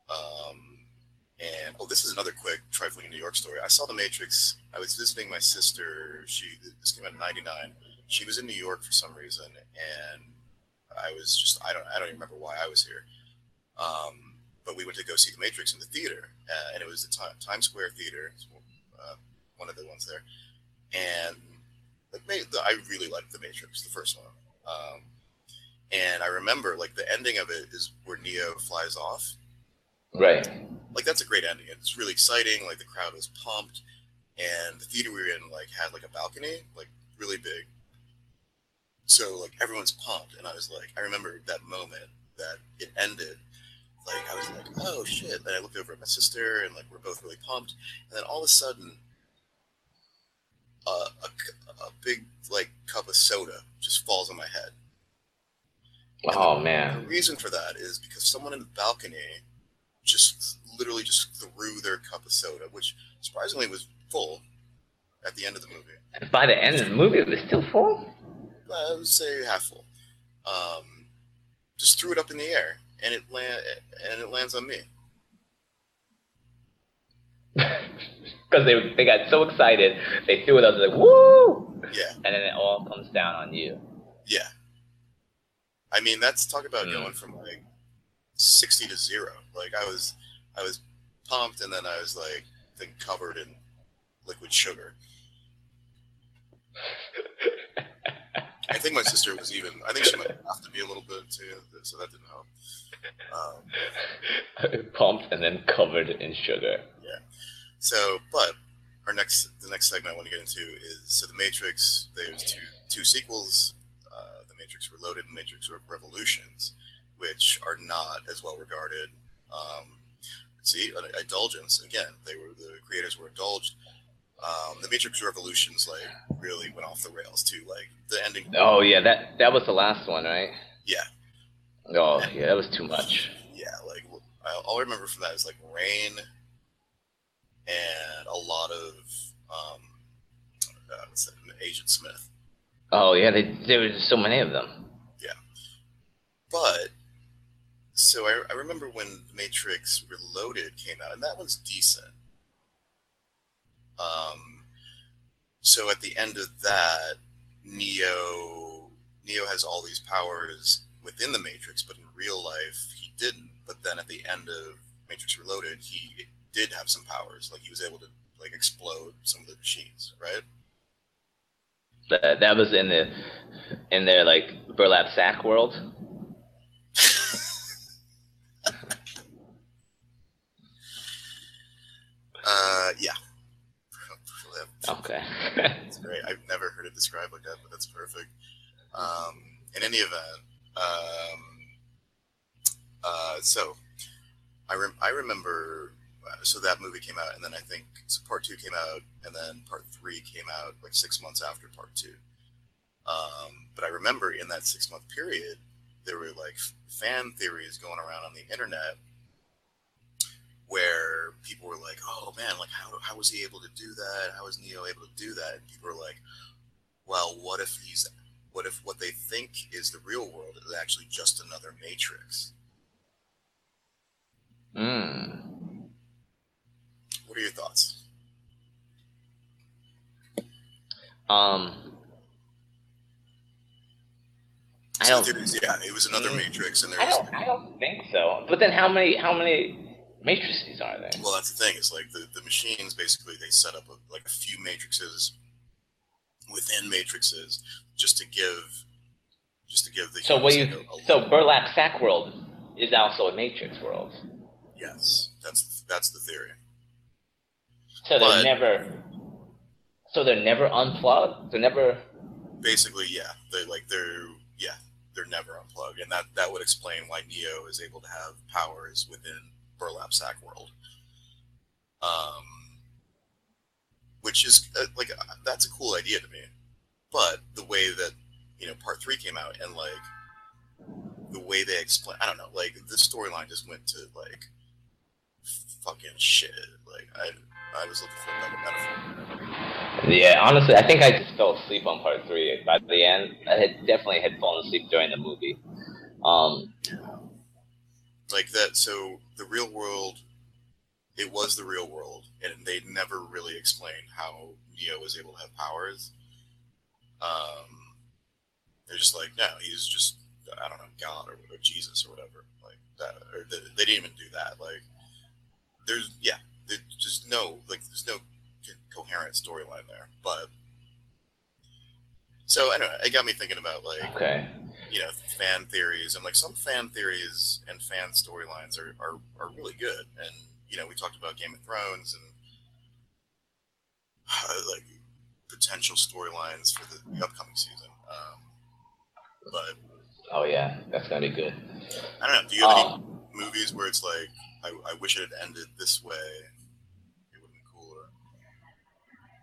Um, and oh, this is another quick trifling New York story. I saw The Matrix. I was visiting my sister. She this came out in '99. She was in New York for some reason, and I was just I don't I don't even remember why I was here. Um, but we went to go see The Matrix in the theater, uh, and it was the Times Square Theater, uh, one of the ones there. And like, I really liked The Matrix, the first one. Um, and I remember like the ending of it is where Neo flies off. Right like that's a great ending. It's really exciting. Like the crowd was pumped, and the theater we were in like had like a balcony, like really big. So like everyone's pumped, and I was like, I remember that moment that it ended. Like I was like, oh shit! And I looked over at my sister, and like we're both really pumped. And then all of a sudden, uh, a, a big like cup of soda just falls on my head. oh the, man! The reason for that is because someone in the balcony just literally just threw their cup of soda, which surprisingly was full at the end of the movie. By the end of the movie, it was still full. I would say half full. Um, just threw it up in the air, and it land and it lands on me. Because they they got so excited, they threw it up like woo. Yeah. And then it all comes down on you. Yeah. I mean, that's talk about mm. going from like sixty to zero. Like I was I was pumped, and then I was like, then covered in liquid sugar. I think my sister was even. I think she might have to be a little bit too, so that didn't help. Um, Pumped and then covered in sugar. Yeah. So, but our next, the next segment I want to get into is so the Matrix. There's two two sequels, uh, the Matrix Reloaded and Matrix Revolutions, which are not as well regarded. Um, see indulgence again they were the creators were indulged um, the matrix revolutions like really went off the rails too like the ending. Oh yeah that that was the last one right? Yeah. Oh and, yeah that was too much. Yeah like all i remember from that is like rain and a lot of um uh, agent smith. Oh yeah they, there was so many of them. Yeah. But so I, I remember when Matrix Reloaded came out, and that one's decent. Um, so at the end of that, Neo Neo has all these powers within the Matrix, but in real life he didn't. But then at the end of Matrix Reloaded, he did have some powers. Like he was able to like explode some of the machines, right? That, that was in the in their like burlap sack world. uh, yeah. Okay. That's great. I've never heard it described like that, but that's perfect. Um, in any event, um, uh, so I rem- I remember uh, so that movie came out, and then I think so part two came out, and then part three came out like six months after part two. Um, but I remember in that six month period, there were like fan theories going around on the internet where people were like, "Oh man, like how how was he able to do that? How was Neo able to do that?" And people were like, "Well, what if he's what if what they think is the real world is actually just another matrix?" Hmm. What are your thoughts? Um. I don't. yeah, it was another Mm. matrix, and there I don't. I don't think so. But then, how many? How many matrices are there? Well, that's the thing. It's like the, the machines basically they set up a, like a few matrices within matrices just to give just to give the So what you? a- So burlap sack world is also a matrix world. yes, that's that's the theory. So they're But- never. So they're never unplugged. They're never. Basically, yeah, they like they're yeah they're never unplugged, and that that would explain why Neo is able to have powers within burlap sack world. Um, which is uh, like uh, that's a cool idea to me, but the way that you know part three came out and like the way they explain, I don't know, like the storyline just went to like fucking shit. Like I I was looking for a better metaphor. Yeah, honestly, I think I just fell asleep on part three. By the end, I had definitely had fallen asleep during the movie. Um, like that so the real world it was the real world and they never really explained how neo was able to have powers. Um they're just like no he's just i don't know god or, or jesus or whatever like that or they, they didn't even do that like there's yeah there's just no like there's no co- coherent storyline there but so anyway it got me thinking about like okay. you know fan theories and like some fan theories and fan storylines are, are are really good and you know we talked about game of thrones and uh, like potential storylines for the, the upcoming season um, but Oh yeah, that's gonna be good. i don't know do you have Um, any movies where it's like I, I wish it had ended this way it would have been cooler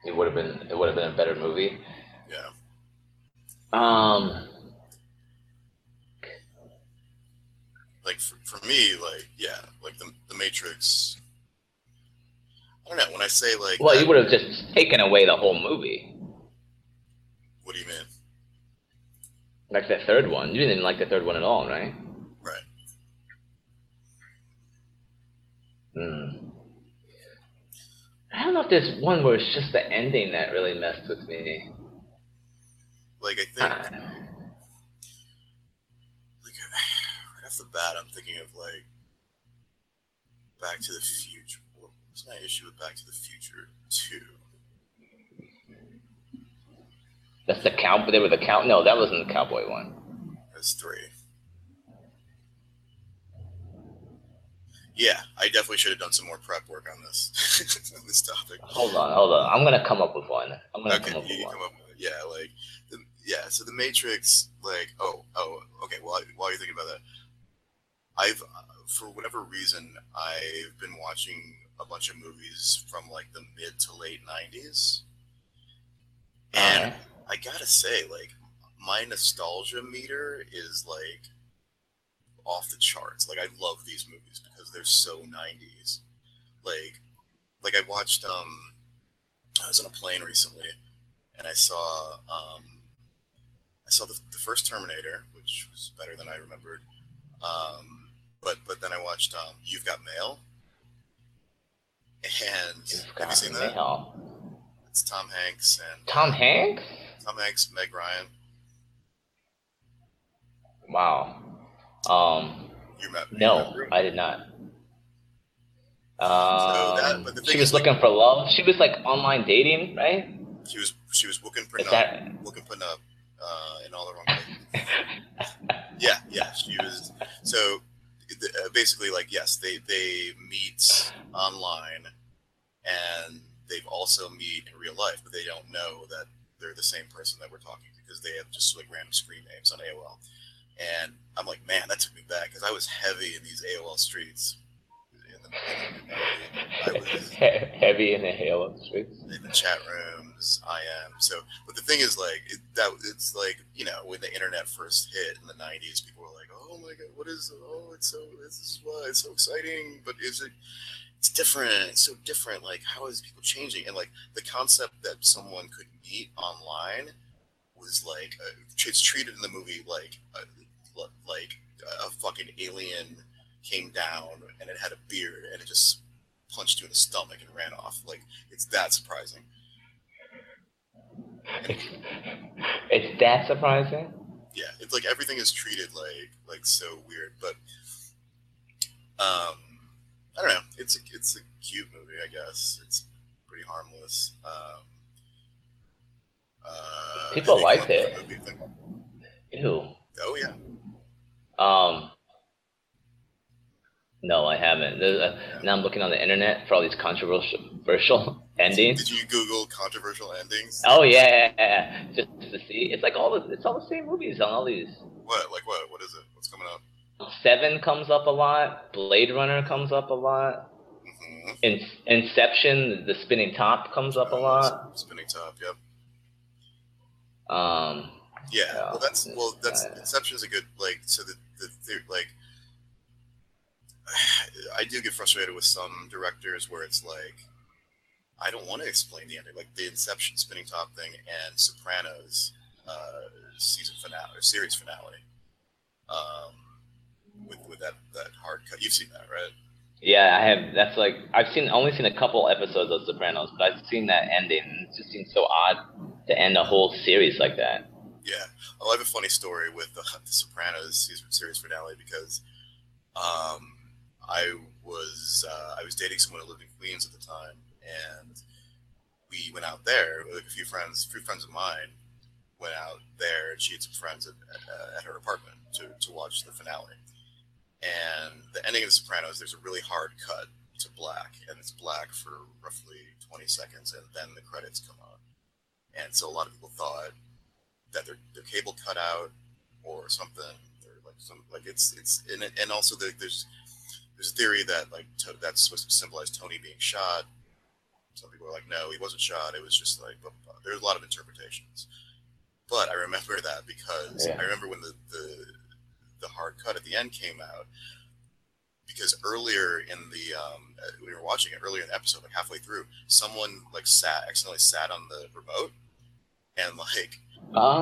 it would have been it would have been a better movie. yeah Um, like for, for me like yeah like the, the matrix i don't know when i say like well, you would have just taken away the whole movie, what do you mean like the third one. You didn't like the third one at all, right? right Hmm. I don't know if there's one where it's just the ending that really messed with me. Like i think Ah, like right off the bat, I'm thinking of like Back to the Future. What was my issue with Back to the Future Two? that's the count. They were the count. No, that wasn't the cowboy one. That's three. Yeah, I definitely should have done some more prep work on this on this topic. Hold on, hold on. I'm gonna come up with one. I'm gonna Okay, come up with one. up with. Yeah, like the, yeah. So the Matrix, like oh oh okay. While while you're thinking about that, I've for whatever reason I've been watching a bunch of movies from like the mid to late '90s, and Alright. I gotta say, like my nostalgia meter is like off the charts. Like I love these movies because they're so '90s. Like like I watched um I was on a plane recently and I saw um, I saw the, the first Terminator, which was better than I remembered. Um, but but then I watched um, You've Got Mail, and You've have got you seen that? mail. It's Tom Hanks and Tom Hanks? Tom Hanks, Meg Ryan. Wow. Um, You met? you no, I did not. that- Um, but the she was is, like- looking for love. She was like online dating, right? She was she was looking for Is that looking for up uh, in all the wrong yeah, yeah. She was so uh, basically like yes, they they meet online, and they've also meet in real life, but they don't know that they're the same person that we're talking to because they have just like random screen names on AOL. And I'm like, man, that took me back because I was heavy in these AOL streets. In the, in the, I was heavy in the in the chat rooms. I am so, but the thing is, like it, that, it's like you know when the internet first hit in the '90s, people were like, "Oh my god, what is? Oh, it's so this is why it's so exciting." But is it? It's different. It's so different. Like, how is people changing? And like the concept that someone could meet online was like uh, it's treated in the movie like a, like a fucking alien came down and it had a beard and it just punched you in the stomach and ran off. Like it's that surprising. It's that surprising? Yeah, it's like everything is treated like like so weird, but um, I don't know. It's a it's a cute movie, I guess. It's pretty harmless. Um, uh, People any liked it. Ew. Oh yeah, Um, no, I haven't. A, now I'm looking on the internet for all these controversial endings. Did you Google controversial endings? Oh yeah, yeah, yeah, just to see. It's like all the it's all the same movies on all these. What? Like what? What is it? What's coming up? Seven comes up a lot. Blade Runner comes up a lot. hmm In, Inception, the spinning top comes up a lot. Spinning top. Yep. Um, Yeah, Yeah. well, that's well, that's Uh, Inception's a good like. So the the, the like, I do get frustrated with some directors where it's like, I don't want to explain the ending, like the Inception spinning top thing and Sopranos uh, season finale or series finale. Um, with with that that hard cut, you've seen that, right? yeah, I have. That's like I've seen only seen a couple episodes of Sopranos, but I've seen that ending. and It just seems so odd to end a whole series like that. Yeah. Well, I have a funny story with the, the Sopranos season series finale because um, I was uh, I was dating someone who lived in Queens at the time, and we went out there. A few friends, a few friends of mine went out there, and she had some friends at, at, at her apartment to, to watch the finale. And the ending of The Sopranos, there's a really hard cut to black, and it's black for roughly 20 seconds, and then the credits come on. And so a lot of people thought that their, their cable cut out or something or like some like it's it's and, and also the, there's there's a theory that like to, that's supposed to symbolize Tony being shot. Some people are like, no, he wasn't shot. It was just like blah, blah. there's a lot of interpretations. But I remember that because Yeah. I remember when the, the the hard cut at the end came out. Because earlier in the um, uh, we were watching it earlier in the episode, like halfway through, someone like sat accidentally sat on the remote and like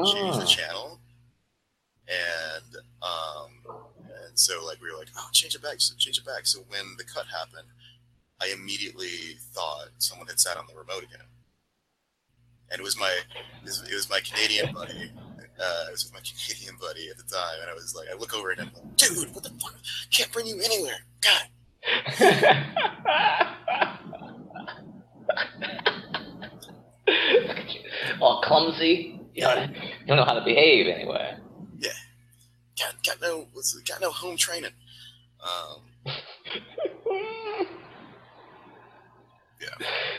changed the Ah, channel and um and so like we were like oh change it back so change it back so when the cut happened i immediately thought someone had sat on the remote again and it was my it was, my canadian buddy uh, it was my Canadian buddy at the time, and I was like, I look over at him, like, dude, what the fuck? Can't bring you anywhere. God, all clumsy. You don't, you don't know how to behave anyway. Got got no, got no home training. Um,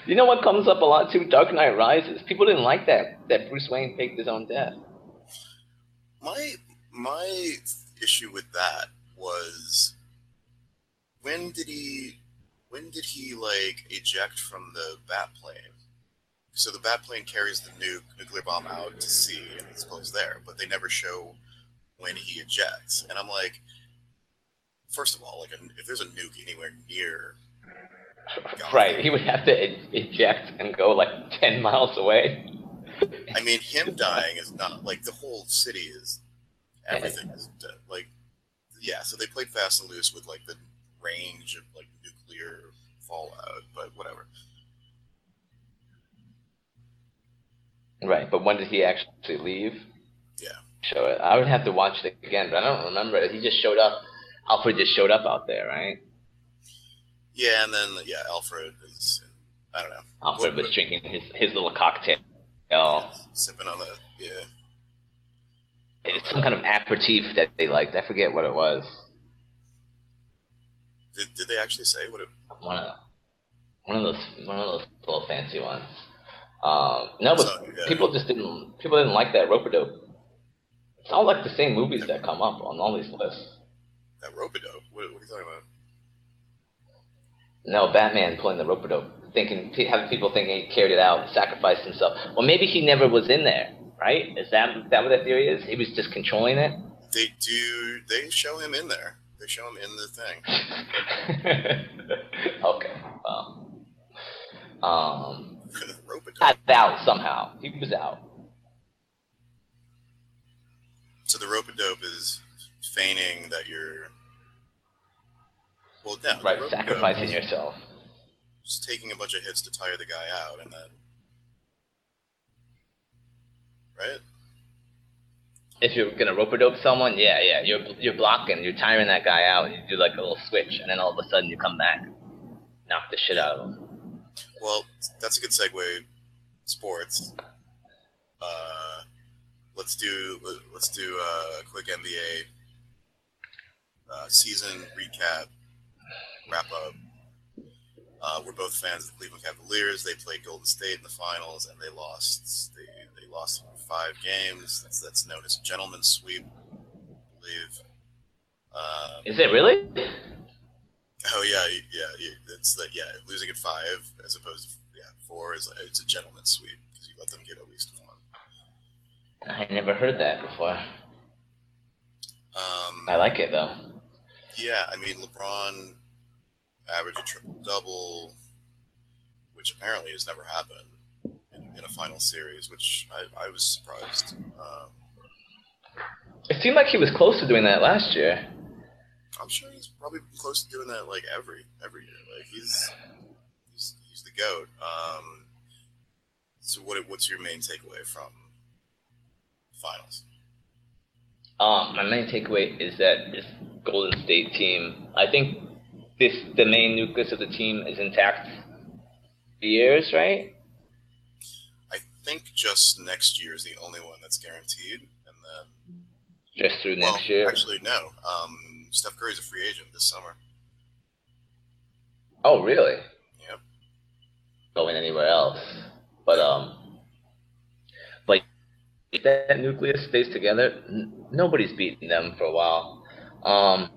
You know what comes up a lot too? Dark Knight Rises. People didn't like that that Bruce Wayne faked his own death. my my issue with that was when did he when did he like eject from the bat plane so the bat plane carries the nuke nuclear bomb out to sea and it's supposed there but they never show when he ejects and i'm like first of all like if there's a nuke anywhere near Gotham, Right. He would have to eject and go like ten miles away. i mean him dying is not like the whole city is everything is dead. like yeah so they played fast and loose with like the range of like nuclear fallout but whatever Right. But when did he actually leave? Yeah. show it. I would have to watch it again, but I don't remember it. He just showed up. Alfred just showed up out there, right? Yeah, and then yeah, Alfred is. I don't know. Alfred was drinking his his little cocktail. Sipping on the yeah. It's some kind of aperitif that they liked. I forget what it was. Did, did they actually say what it? One of one of those one of those little fancy ones. Um, no, but so, yeah. people just didn't people didn't like that rope dope. It's all like the same movies that come up on all these lists. That rope dope. What, what, are you talking about? No, Batman pulling the rope dope, thinking having people thinking he carried it out, sacrificed himself. Well, maybe he never was in there, right? Is that is that what that theory is? He was just controlling it. They do. They show him in there. They show him in the thing. okay. Well, um, got out somehow. He was out. So the rope a dope is feigning that you're. Well, no. Right, sacrificing yourself. Just taking a bunch of hits to tire the guy out, and then. Right? if you're gonna rope a dope someone, yeah, yeah, you're you're blocking, you're tiring that guy out. You do like a little switch, and then all of a sudden you come back, knock the shit out of him. Well, that's a good segue. Sports. Uh, let's do let's do a quick NBA uh, season recap, wrap up. Uh, we're both fans of the Cleveland Cavaliers. They played Golden State in the finals, and they lost. They they lost five games. That's, that's known as a gentleman's sweep, I believe. Um, Is it really? Oh yeah, yeah. It's that yeah, losing at five as opposed to yeah four is it's a gentleman's sweep because you let them get at least. I never heard that before. Um, I like it though. Yeah, I mean LeBron averaged a triple double, which apparently has never happened in a final series, which I, I was surprised. Um, it seemed like he was close to doing that last year. I'm sure he's probably close to doing that like every every year. Like he's he's, he's the goat. Um, so what what's your main takeaway from finals? Um, my main takeaway is that this Golden State team. I think this the main nucleus of the team is intact. Years, right? I think just next year is the only one that's guaranteed, and then just through well, next year. Actually, no. Um, Steph Curry's a free agent this summer. Oh, really? Yep. Going anywhere else, but um, if that nucleus stays together, n- nobody's beaten them for a while. Um,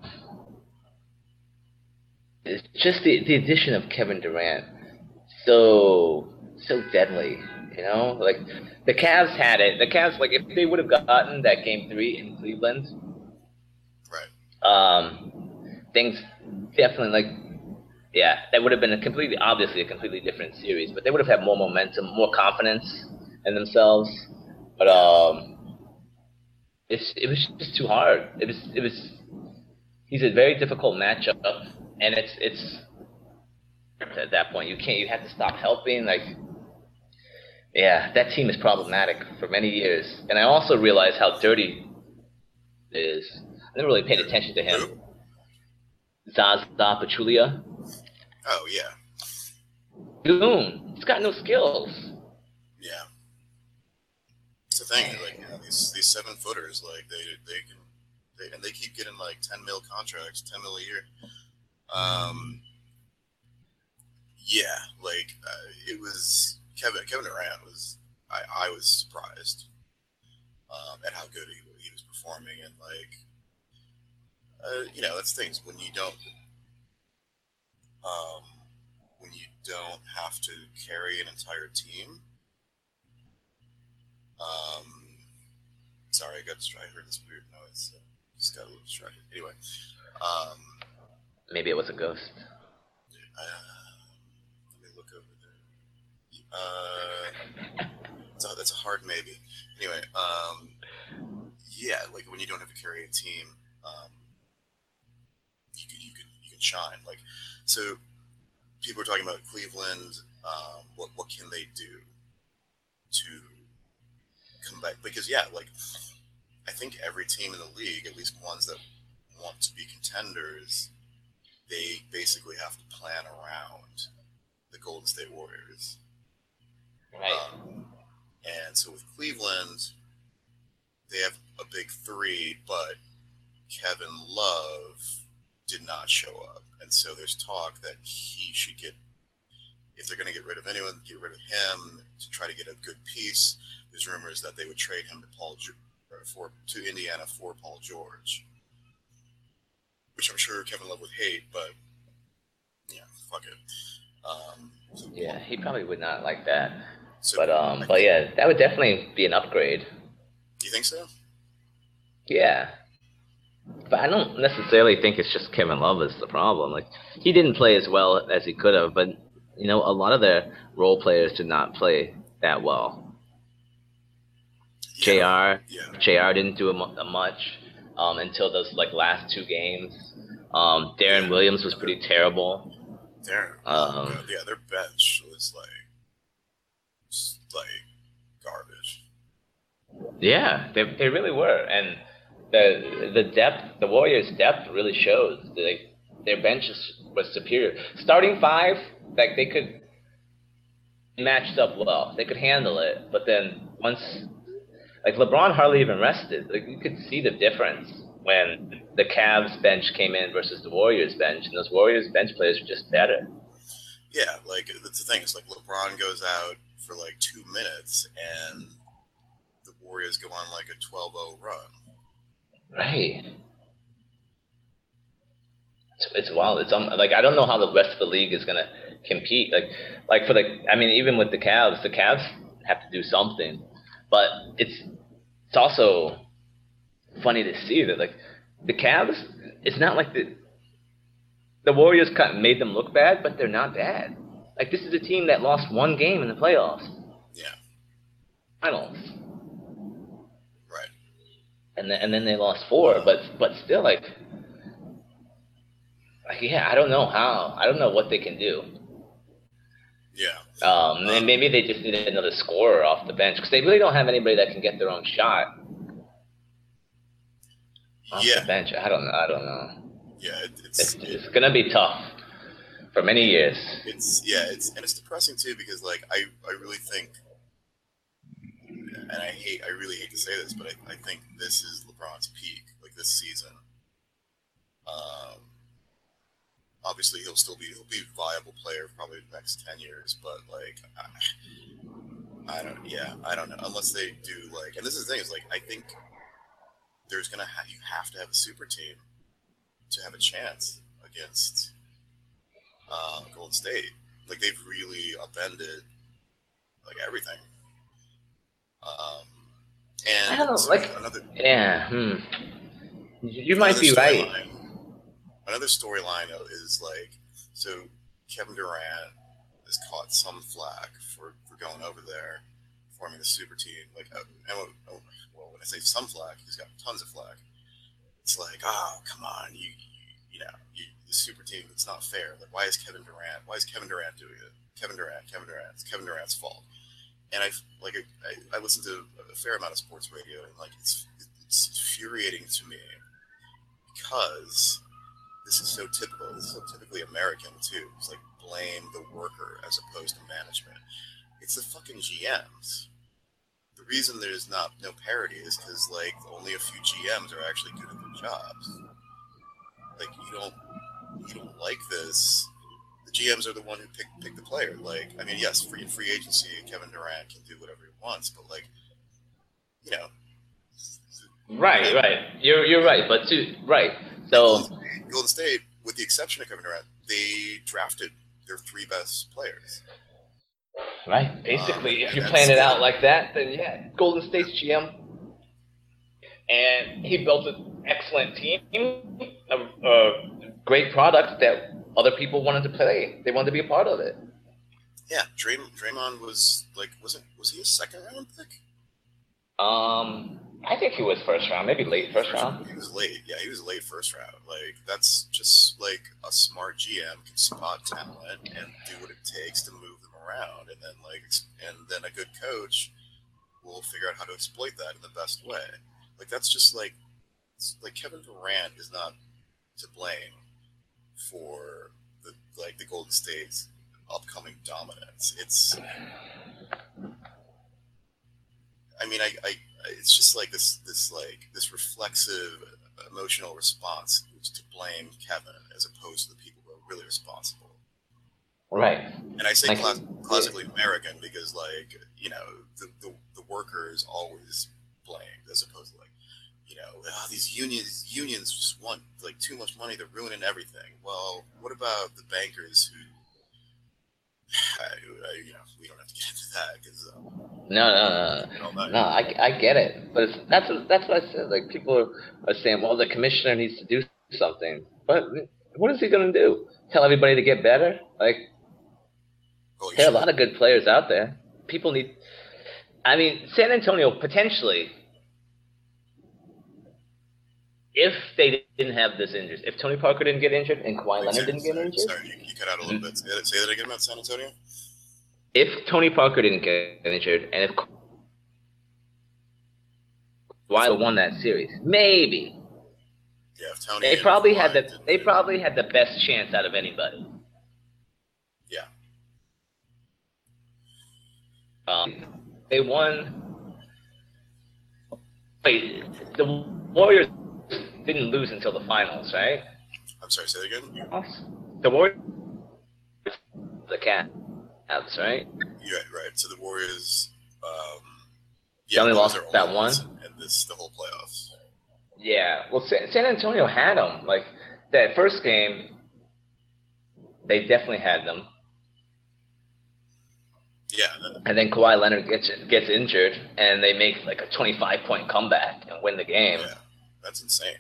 it's just the the addition of Kevin Durant, so so deadly you know, like the Cavs had it. The Cavs, like if they would have gotten that game three in Cleveland, right? Um, things definitely like, yeah, that would have been a completely, obviously a completely different series. But they would have had more momentum, more confidence in themselves. But um, it's it was just too hard. It was it was. He's a very difficult matchup, and it's it's at that point you can't you have to stop helping like yeah, that team is problematic for many years. And I also realized how dirty it is. I never really paid attention to him. Zaza Pachulia. Oh, yeah. Goon. He's got no skills. It's the thing, like, you know, these, these seven footers, like, they, they can, they, and they keep getting, like, 10 mil contracts, 10 mil a year. Um, yeah, like, uh, it was, Kevin Kevin Durant was I, I was surprised um, at how good he, he was performing and like uh, you know that's things when you don't um, when you don't have to carry an entire team. I got distracted. I heard this weird noise. So just got a little distracted. Anyway, um, maybe it was a ghost. Uh, let me look over there. uh, that's, a, that's a hard maybe. Anyway, um, yeah, like when you don't have to carry a team, um, you can, you can you can shine. Like so, people are talking about Cleveland. Um, what what can they do to come back? Because yeah, like I think every team in the league, at least ones that want to be contenders, they basically have to plan around the Golden State Warriors. Right. Um, and so with Cleveland, they have a big three, but Kevin Love did not show up. And so there's talk that he should get, if they're going to get rid of anyone, get rid of him to try to get a good piece. There's rumors that they would trade him to Paul for to Indiana for Paul George, which I'm sure Kevin Love would hate, but yeah, fuck it. Um, yeah, he probably would not like that. so But um, but yeah, that would definitely be an upgrade. do you think so? Yeah. But I don't necessarily think it's just Kevin Love is the problem. Like he didn't play as well as he could have, but you know, a lot of their role players did not play that well. Yeah. J.R. Yeah. J.R. didn't do a, a much um, until those like last two games. Um, Deron Williams was pretty terrible. Deron. Um, God, yeah, their bench was like, like garbage. Yeah, they, they really were, and the the depth, the Warriors' depth really shows. They, their bench was superior. Starting five, like they could matched up well. They could handle it, but then once, like LeBron hardly even rested. Like you could see the difference when the Cavs bench came in versus the Warriors bench, and those Warriors bench players were just better. Yeah, like that's the thing. It's like LeBron goes out for like two minutes, and the Warriors go on like a 12-0 run. Right. It's, it's wild. It's um, like I don't know how the rest of the league is gonna compete. Like, like for the, I mean, even with the Cavs, the Cavs have to do something, but it's it's also funny to see that like the Cavs. It's not like the the Warriors cut made them look bad, but they're not bad. Like this is a team that lost one game in the playoffs, Yeah, finals, right. and then and then they lost four. But but still, like, like yeah, I don't know how. I don't know what they can do. Yeah, Um, and maybe they just need another scorer off the bench because they really don't have anybody that can get their own shot off yeah, the bench. I don't know. I don't know. yeah. It, It's, it's it, it's gonna be tough for many years. it's yeah. It's and it's depressing too because like I I really think, and I hate I really hate to say this, but I, I think this is LeBron's peak. Like this season. Um, obviously he'll still be he'll be a viable player probably the next ten years, but like I, I don't yeah I don't know unless they do like and this is the thing is like I think there's gonna ha- you have to have a super team to have a chance against uh, Golden State. Like they've really upended like everything. Um, and I don't know, so like- another Yeah. Hmm. You might be right. storyline- Another storyline is like, so Kevin Durant has caught some flack for, for going over there, forming the super team. Like, uh, and, uh, well, when I say some flack, he's got tons of flack. It's like, oh, come on, you, you, you know, you, the super team. It's not fair. Like, why is Kevin Durant? Why is Kevin Durant doing it? Kevin Durant, Kevin Durant. It's Kevin Durant's fault. And I like I, I listen to a fair amount of sports radio, and like it's it's infuriating to me because this is so typical. This is so typically American too. It's like blame the worker as opposed to management. It's the fucking GMs. The reason there's not no parity is because like only a few GMs are actually good at their jobs. Like you don't you don't like this. The GMs are the one who pick pick the player. Like I mean, yes, free free agency, Kevin Durant can do whatever he wants, but like you know, Right. Right. You're you're right. But to right. So Golden State, with the exception of Kevin Durant, they drafted their three best players. Right. Basically, Um, if you're and playing it out like that, then yeah, Golden State's GM, and he built an excellent team, a, a great product that other people wanted to play. They wanted to be a part of it. Yeah, Dray, Draymond was like, wasn't was he a second round pick? Um, I think he was first round, maybe late first round. He was late. Yeah, he was late first round. Like that's just like a smart GM can spot talent and do what it takes to move them around, and then like and then a good coach will figure out how to exploit that in the best way. like that's just like like Kevin Durant is not to blame for the like the Golden State's upcoming dominance. It's I mean I, I it's just like this this like this reflexive emotional response to blame Kevin as opposed to the people who are really responsible. Right. And I say like, class, classically American because, like, you know, the, the, the worker is always blamed as opposed to, like, you know, oh, these unions unions just want like too much money. They're ruining everything. Well, what about the bankers who, you know, we don't have to get into that because. Um, no, no, no, no. I, I get it, but it's, that's what, that's what I said. Like people are, are saying, well, the commissioner needs to do something, but what is he going to do? Tell everybody to get better? Like well, there are a lot of good players out there. People need. I mean, San Antonio potentially, if they didn't have this injury, if Tony Parker didn't get injured and Kawhi Leonard sorry, didn't get injured. Sorry, you, cut out a little bit. Say that, say that again about San Antonio. If Tony Parker didn't get injured and if Kawhi won that series, maybe. Yeah, if Tony. They probably had the they probably had the best chance out of anybody. Um, they won. Wait, the Warriors didn't lose until the finals, right? I'm sorry, say that again. The Warriors, the Cavs, right? Yeah, right. So the Warriors, um, yeah, they only lost that one, and this the whole playoffs. Yeah, well, San Antonio had them. Like that first game, they definitely had them. Yeah. And then Kawhi Leonard gets gets injured, and they make like a 25 point comeback and win the game. Yeah, that's insane.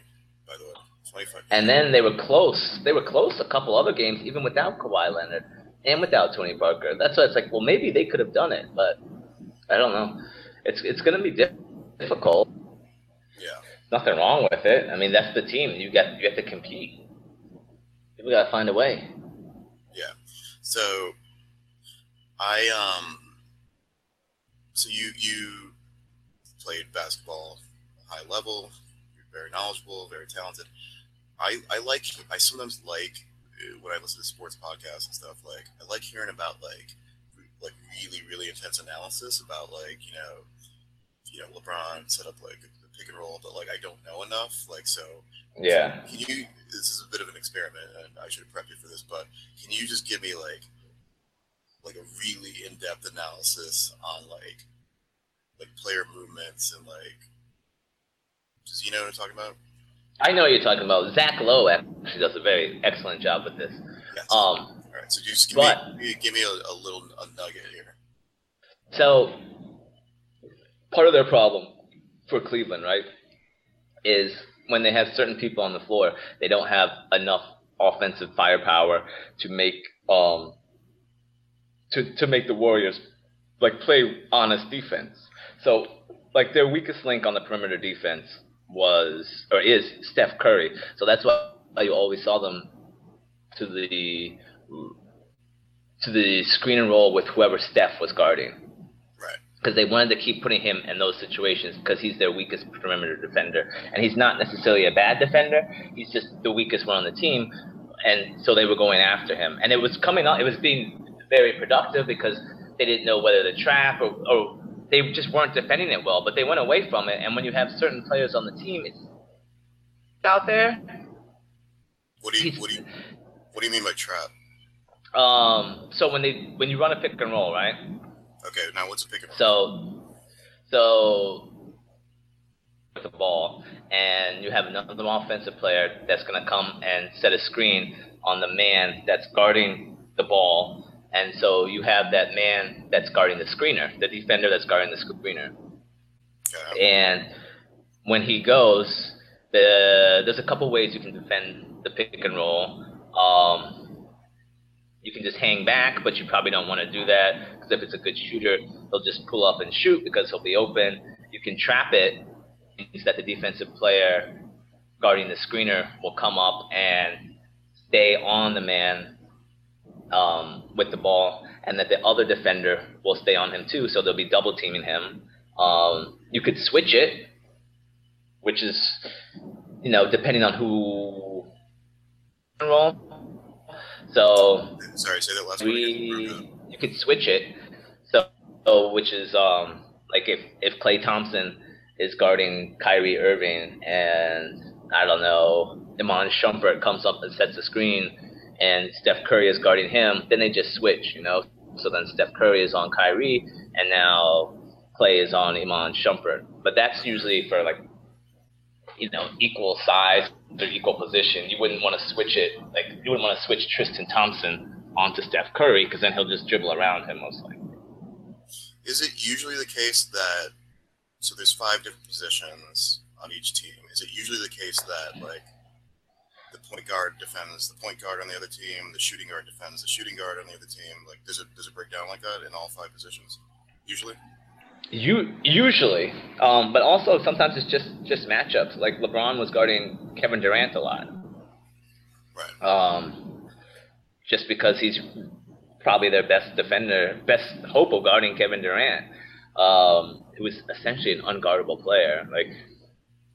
By the way, 25. And then they were close. They were close a couple other games, even without Kawhi Leonard and without Tony Parker. That's why it's like, well, maybe they could have done it, but I don't know. It's it's going to be difficult. Yeah. Nothing wrong with it. I mean, that's the team. You got you have to compete. People got to find a way. Yeah. So I um. So you you played basketball high level. Very knowledgeable, very talented. I I like I sometimes like uh, when I listen to sports podcasts and stuff. Like I like hearing about like like really really intense analysis about like you know you know LeBron set up like a pick and roll, but like I don't know enough. Like so. Yeah. Can you? This is a bit of an experiment, and I should have prepped you for this. But can you just give me like like a really in-depth analysis on like like player movements and like does you know what I'm talking about? I know what you're talking about. Zach Lowe actually does a very excellent job with this. Yes. Um, All right, so just give but, me give me a, a little a nugget here. So part of their problem for Cleveland, right, is when they have certain people on the floor, they don't have enough offensive firepower to make um, to, to make the Warriors like play honest defense. So like their weakest link on the perimeter defense was or is Steph Curry. So that's why you always saw them to the to the screen and roll with whoever Steph was guarding. Right. Because they wanted to keep putting him in those situations because he's their weakest perimeter defender, and he's not necessarily a bad defender. He's just the weakest one on the team, and so they were going after him, and it was coming out. It was being very productive because they didn't know whether to trap or, or they just weren't defending it well, but they went away from it. And when you have certain players on the team, it's out there. What do you what do you what do you mean by trap? Um, so when they when you run a pick and roll, right? Okay, now what's a pick and roll? So, so with the ball, and you have another offensive player that's gonna come and set a screen on the man that's guarding the ball, and so you have that man that's guarding the screener, the defender that's guarding the screener. And when he goes, the, there's a couple ways you can defend the pick and roll. Um, you can just hang back, but you probably don't want to do that because if it's a good shooter, he'll just pull up and shoot because he'll be open. You can trap it, means that the defensive player guarding the screener will come up and stay on the man um, with the ball, and that the other defender will stay on him too. So they'll be double teaming him. Um, you could switch it. which is, you know, depending on who roll. So sorry, say that last we you could switch it. So, so which is um like if if Klay Thompson is guarding Kyrie Irving and I don't know Iman Shumpert comes up and sets the screen and Steph Curry is guarding him, then they just switch, you know. So then Steph Curry is on Kyrie and now Klay is on Iman Shumpert. But that's usually for like you know equal size or equal position. You wouldn't want to switch it like you wouldn't want to switch Tristan Thompson onto Steph Curry because then he'll just dribble around him most likely. Is it usually the case that so there's five different positions on each team? Is it usually the case that like the point guard defends the point guard on the other team, the shooting guard defends the shooting guard on the other team? Like does it does it break down like that in all five positions? Usually. You usually, um, but also sometimes it's just just matchups. Like LeBron was guarding Kevin Durant a lot. Right. Um, just because he's probably their best defender, best hope of guarding Kevin Durant, um, who is essentially an unguardable player. Like,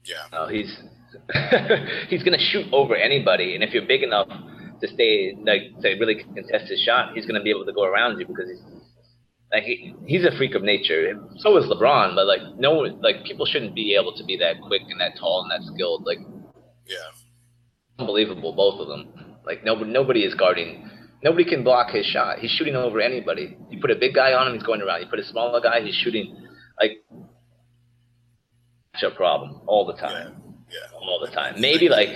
yeah, uh, he's he's gonna shoot over anybody, and if you're big enough to stay like to really contest his shot, he's gonna be able to go around you because he's like he, he's a freak of nature. So is LeBron, but like no like people shouldn't be able to be that quick and that tall and that skilled. Like yeah, unbelievable, both of them. Like nobody nobody is guarding. Nobody can block his shot. He's shooting over anybody. You put a big guy on him, he's going around. You put a smaller guy, he's shooting like a problem all the time. Yeah. All the time. Maybe like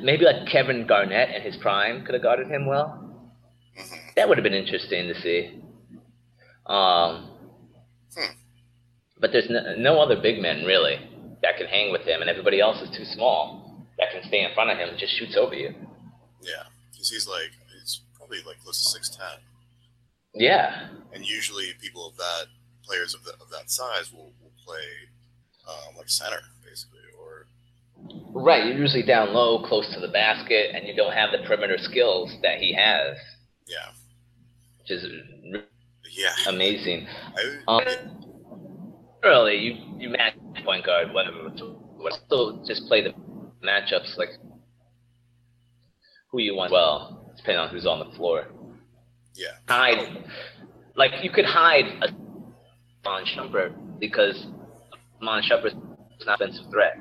maybe like Kevin Garnett in his prime could have guarded him well that would have been interesting to see. Um, hmm. But there's no, no, other big men really that can hang with him, and everybody else is too small that can stay in front of him and just shoots over you. Yeah, because he's like he's probably like close to six ten. Yeah. And usually people of that players of, the, of that size will, will play um, like center basically or. Right, you're usually down low, close to the basket, and you don't have the perimeter skills that he has. Yeah which is yeah amazing. I, um, Early, you you match point guard, whatever. But still, just play the matchups like who you want well, depending on who's on the floor. Yeah. Hide, like you could hide a Mon Shumpert because Mon Shumpert's an offensive threat.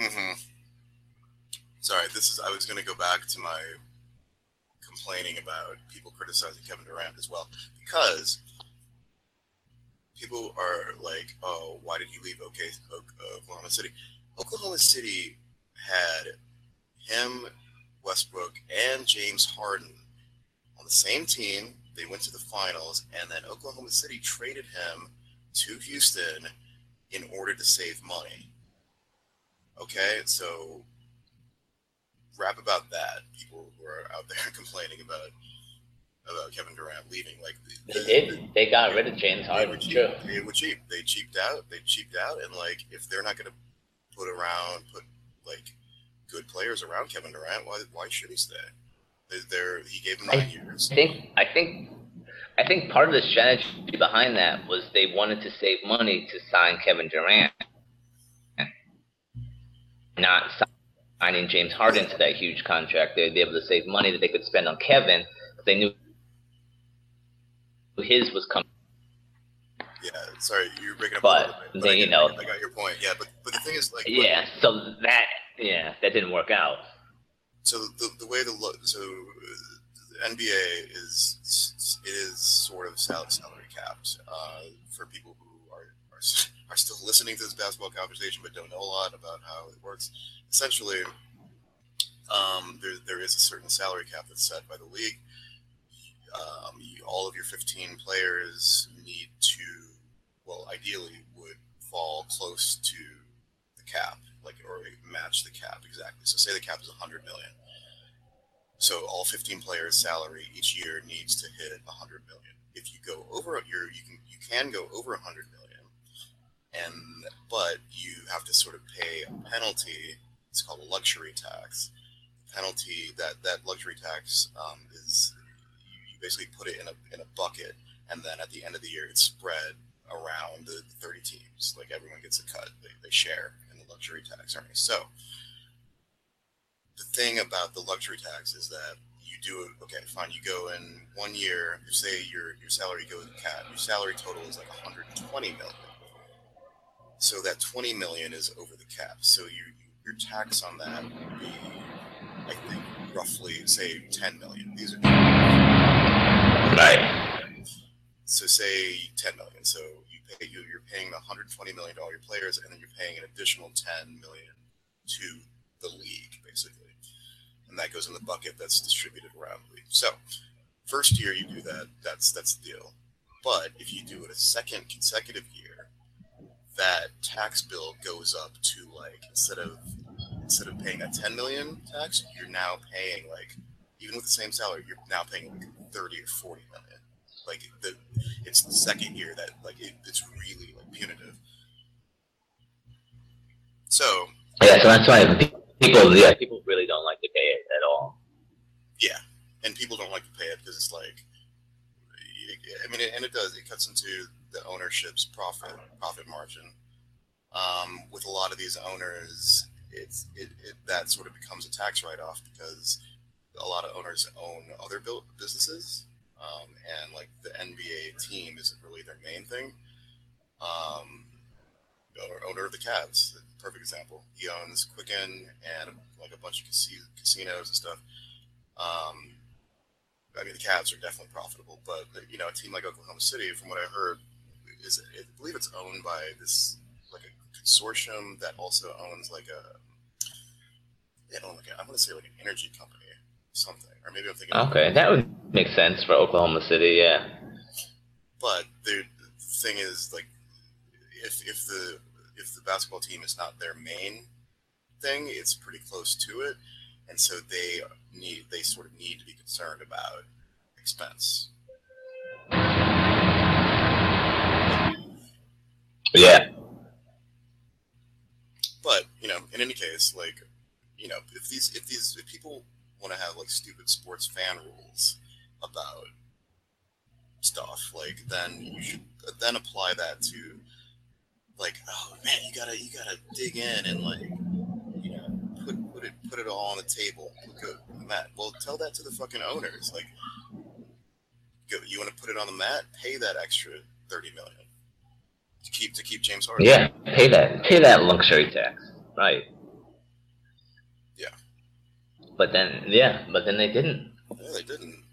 Mm-hmm. Sorry, this is. I was going to go back to my complaining about people criticizing Kevin Durant as well because people are like, "Oh, why did he leave OK, Oklahoma City?" Oklahoma City had him, Westbrook, and James Harden on the same team. They went to the finals, and then Oklahoma City traded him to Houston in order to save money. Okay, so rap about that. People who are out there complaining about about Kevin Durant leaving. Like the, they did. The, they got rid of James Harden. They True. They were cheap. They cheaped out. They cheaped out, and like if they're not going to put around put like good players around Kevin Durant, why why should he stay? There, he gave him nine I years. think I think I think part of the strategy behind that was they wanted to save money to sign Kevin Durant, not signing James Harden to that huge contract, they'd be able to save money that they could spend on Kevin. Because they knew his was coming. Yeah, sorry, you're breaking up. But, bit, but then, I you know, I got your point. Yeah, but but the thing is, like, yeah, so that yeah, that didn't work out. So the the way the so NBA is it is sort of salary capped uh, for people who are, are are still listening to this basketball conversation but don't know a lot about how it works essentially, um, there, there is a certain salary cap that's set by the league. Um, you, all of your 15 players need to, well, ideally would fall close to the cap, like or match the cap exactly. So say the cap is 100 million. So all 15 players' salary each year needs to hit 100 million. If you go over, your you can you can go over 100 million, and but you have to sort of pay a penalty it's called a luxury tax. penalty that that luxury tax um, is you, basically put it in a in a bucket, and then at the end of the year, it's spread around the 30 teams. Like everyone gets a cut, they, they share in the luxury tax earnings. So the thing about the luxury tax is that you do it. Okay, fine. You go in one year. You say your your salary goes cap. Your salary total is like 120 million. So that 20 million is over the cap. So you your tax on that would be, I think, roughly say 10 million. These are Right. so say 10 million. So you pay you you're paying the 120 million dollar players, and then you're paying an additional 10 million to the league, basically, and that goes in the bucket that's distributed around the league. So first year you do that, that's that's the deal. But if you do it a second consecutive year, that tax bill goes up to like instead of instead of paying that 10 million tax, you're now paying like even with the same salary, you're now paying like 30 or 40 million. Like the it's the second year that like it, it's really like punitive. So Yeah, so that's why people, yeah, people really don't like to pay it at all. yeah, and people don't like to pay it because it's like, I mean, and it does. It cuts into the ownership's profit profit margin. Um, with a lot of these owners, it's it, it that sort of becomes a tax write off because a lot of owners own other built businesses, um, and like the NBA team isn't really their main thing. Um, owner, owner of the Cavs, perfect example. He owns Quicken and like a bunch of casi- casinos and stuff. Um, I mean, the Cavs are definitely profitable, but you know, a team like Oklahoma City, from what I heard, is I believe it's owned by this like a consortium that also owns like a, they own like a, I want to say like an energy company, something, or maybe I'm thinking. Okay, that would make sense for Oklahoma City, yeah. But the, the thing is, like, if if the if the basketball team is not their main thing, it's pretty close to it, and so they need they sort of need to be concerned about expense. Yeah. But you know, in any case, like, you know, if these if these if people want to have like stupid sports fan rules about stuff, like then you should then apply that to like, oh man, you gotta you gotta dig in and like, you know, put put it put it all on the table. Matt, well, tell that to the fucking owners. Like, go, you want to put it on the mat? Pay that extra thirty million to keep to keep James Harden. Yeah, pay that pay that luxury tax. Right. Yeah. But then yeah, but then they didn't. Yeah, they didn't.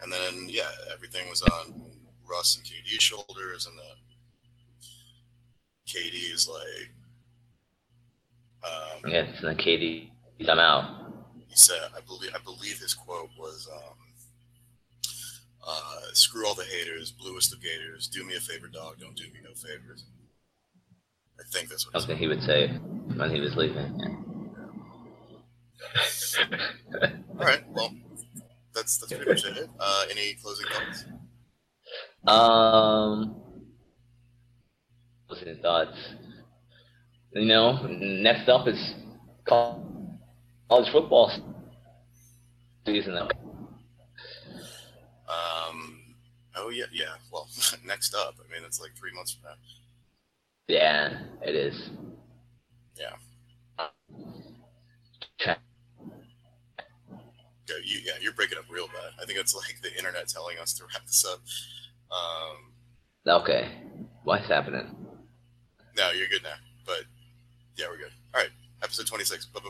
And then yeah, everything was on Russ and KD's shoulders, and then KD is like, um, Yeah, so then KD I'm out. he said, I believe, I believe his quote was, um, uh, "Screw all the haters, bluest of gators. Do me a favor, dog. Don't do me no favors." I think that's what he Something he would say when he was leaving. yeah. All right, well, that's that's pretty much it. Uh, any closing comments? Um, thoughts. You know, next up is college football season. Um, oh yeah, yeah. Well, next up, I mean, it's like three months from now. Yeah, it is. Yeah. Yeah, you, yeah, you're breaking up real bad. I think it's like the internet telling us to wrap this up. Um, Okay, what's happening? No, you're good now. But yeah, we're good. All right, episode 26. Bye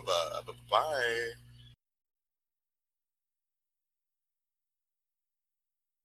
bye.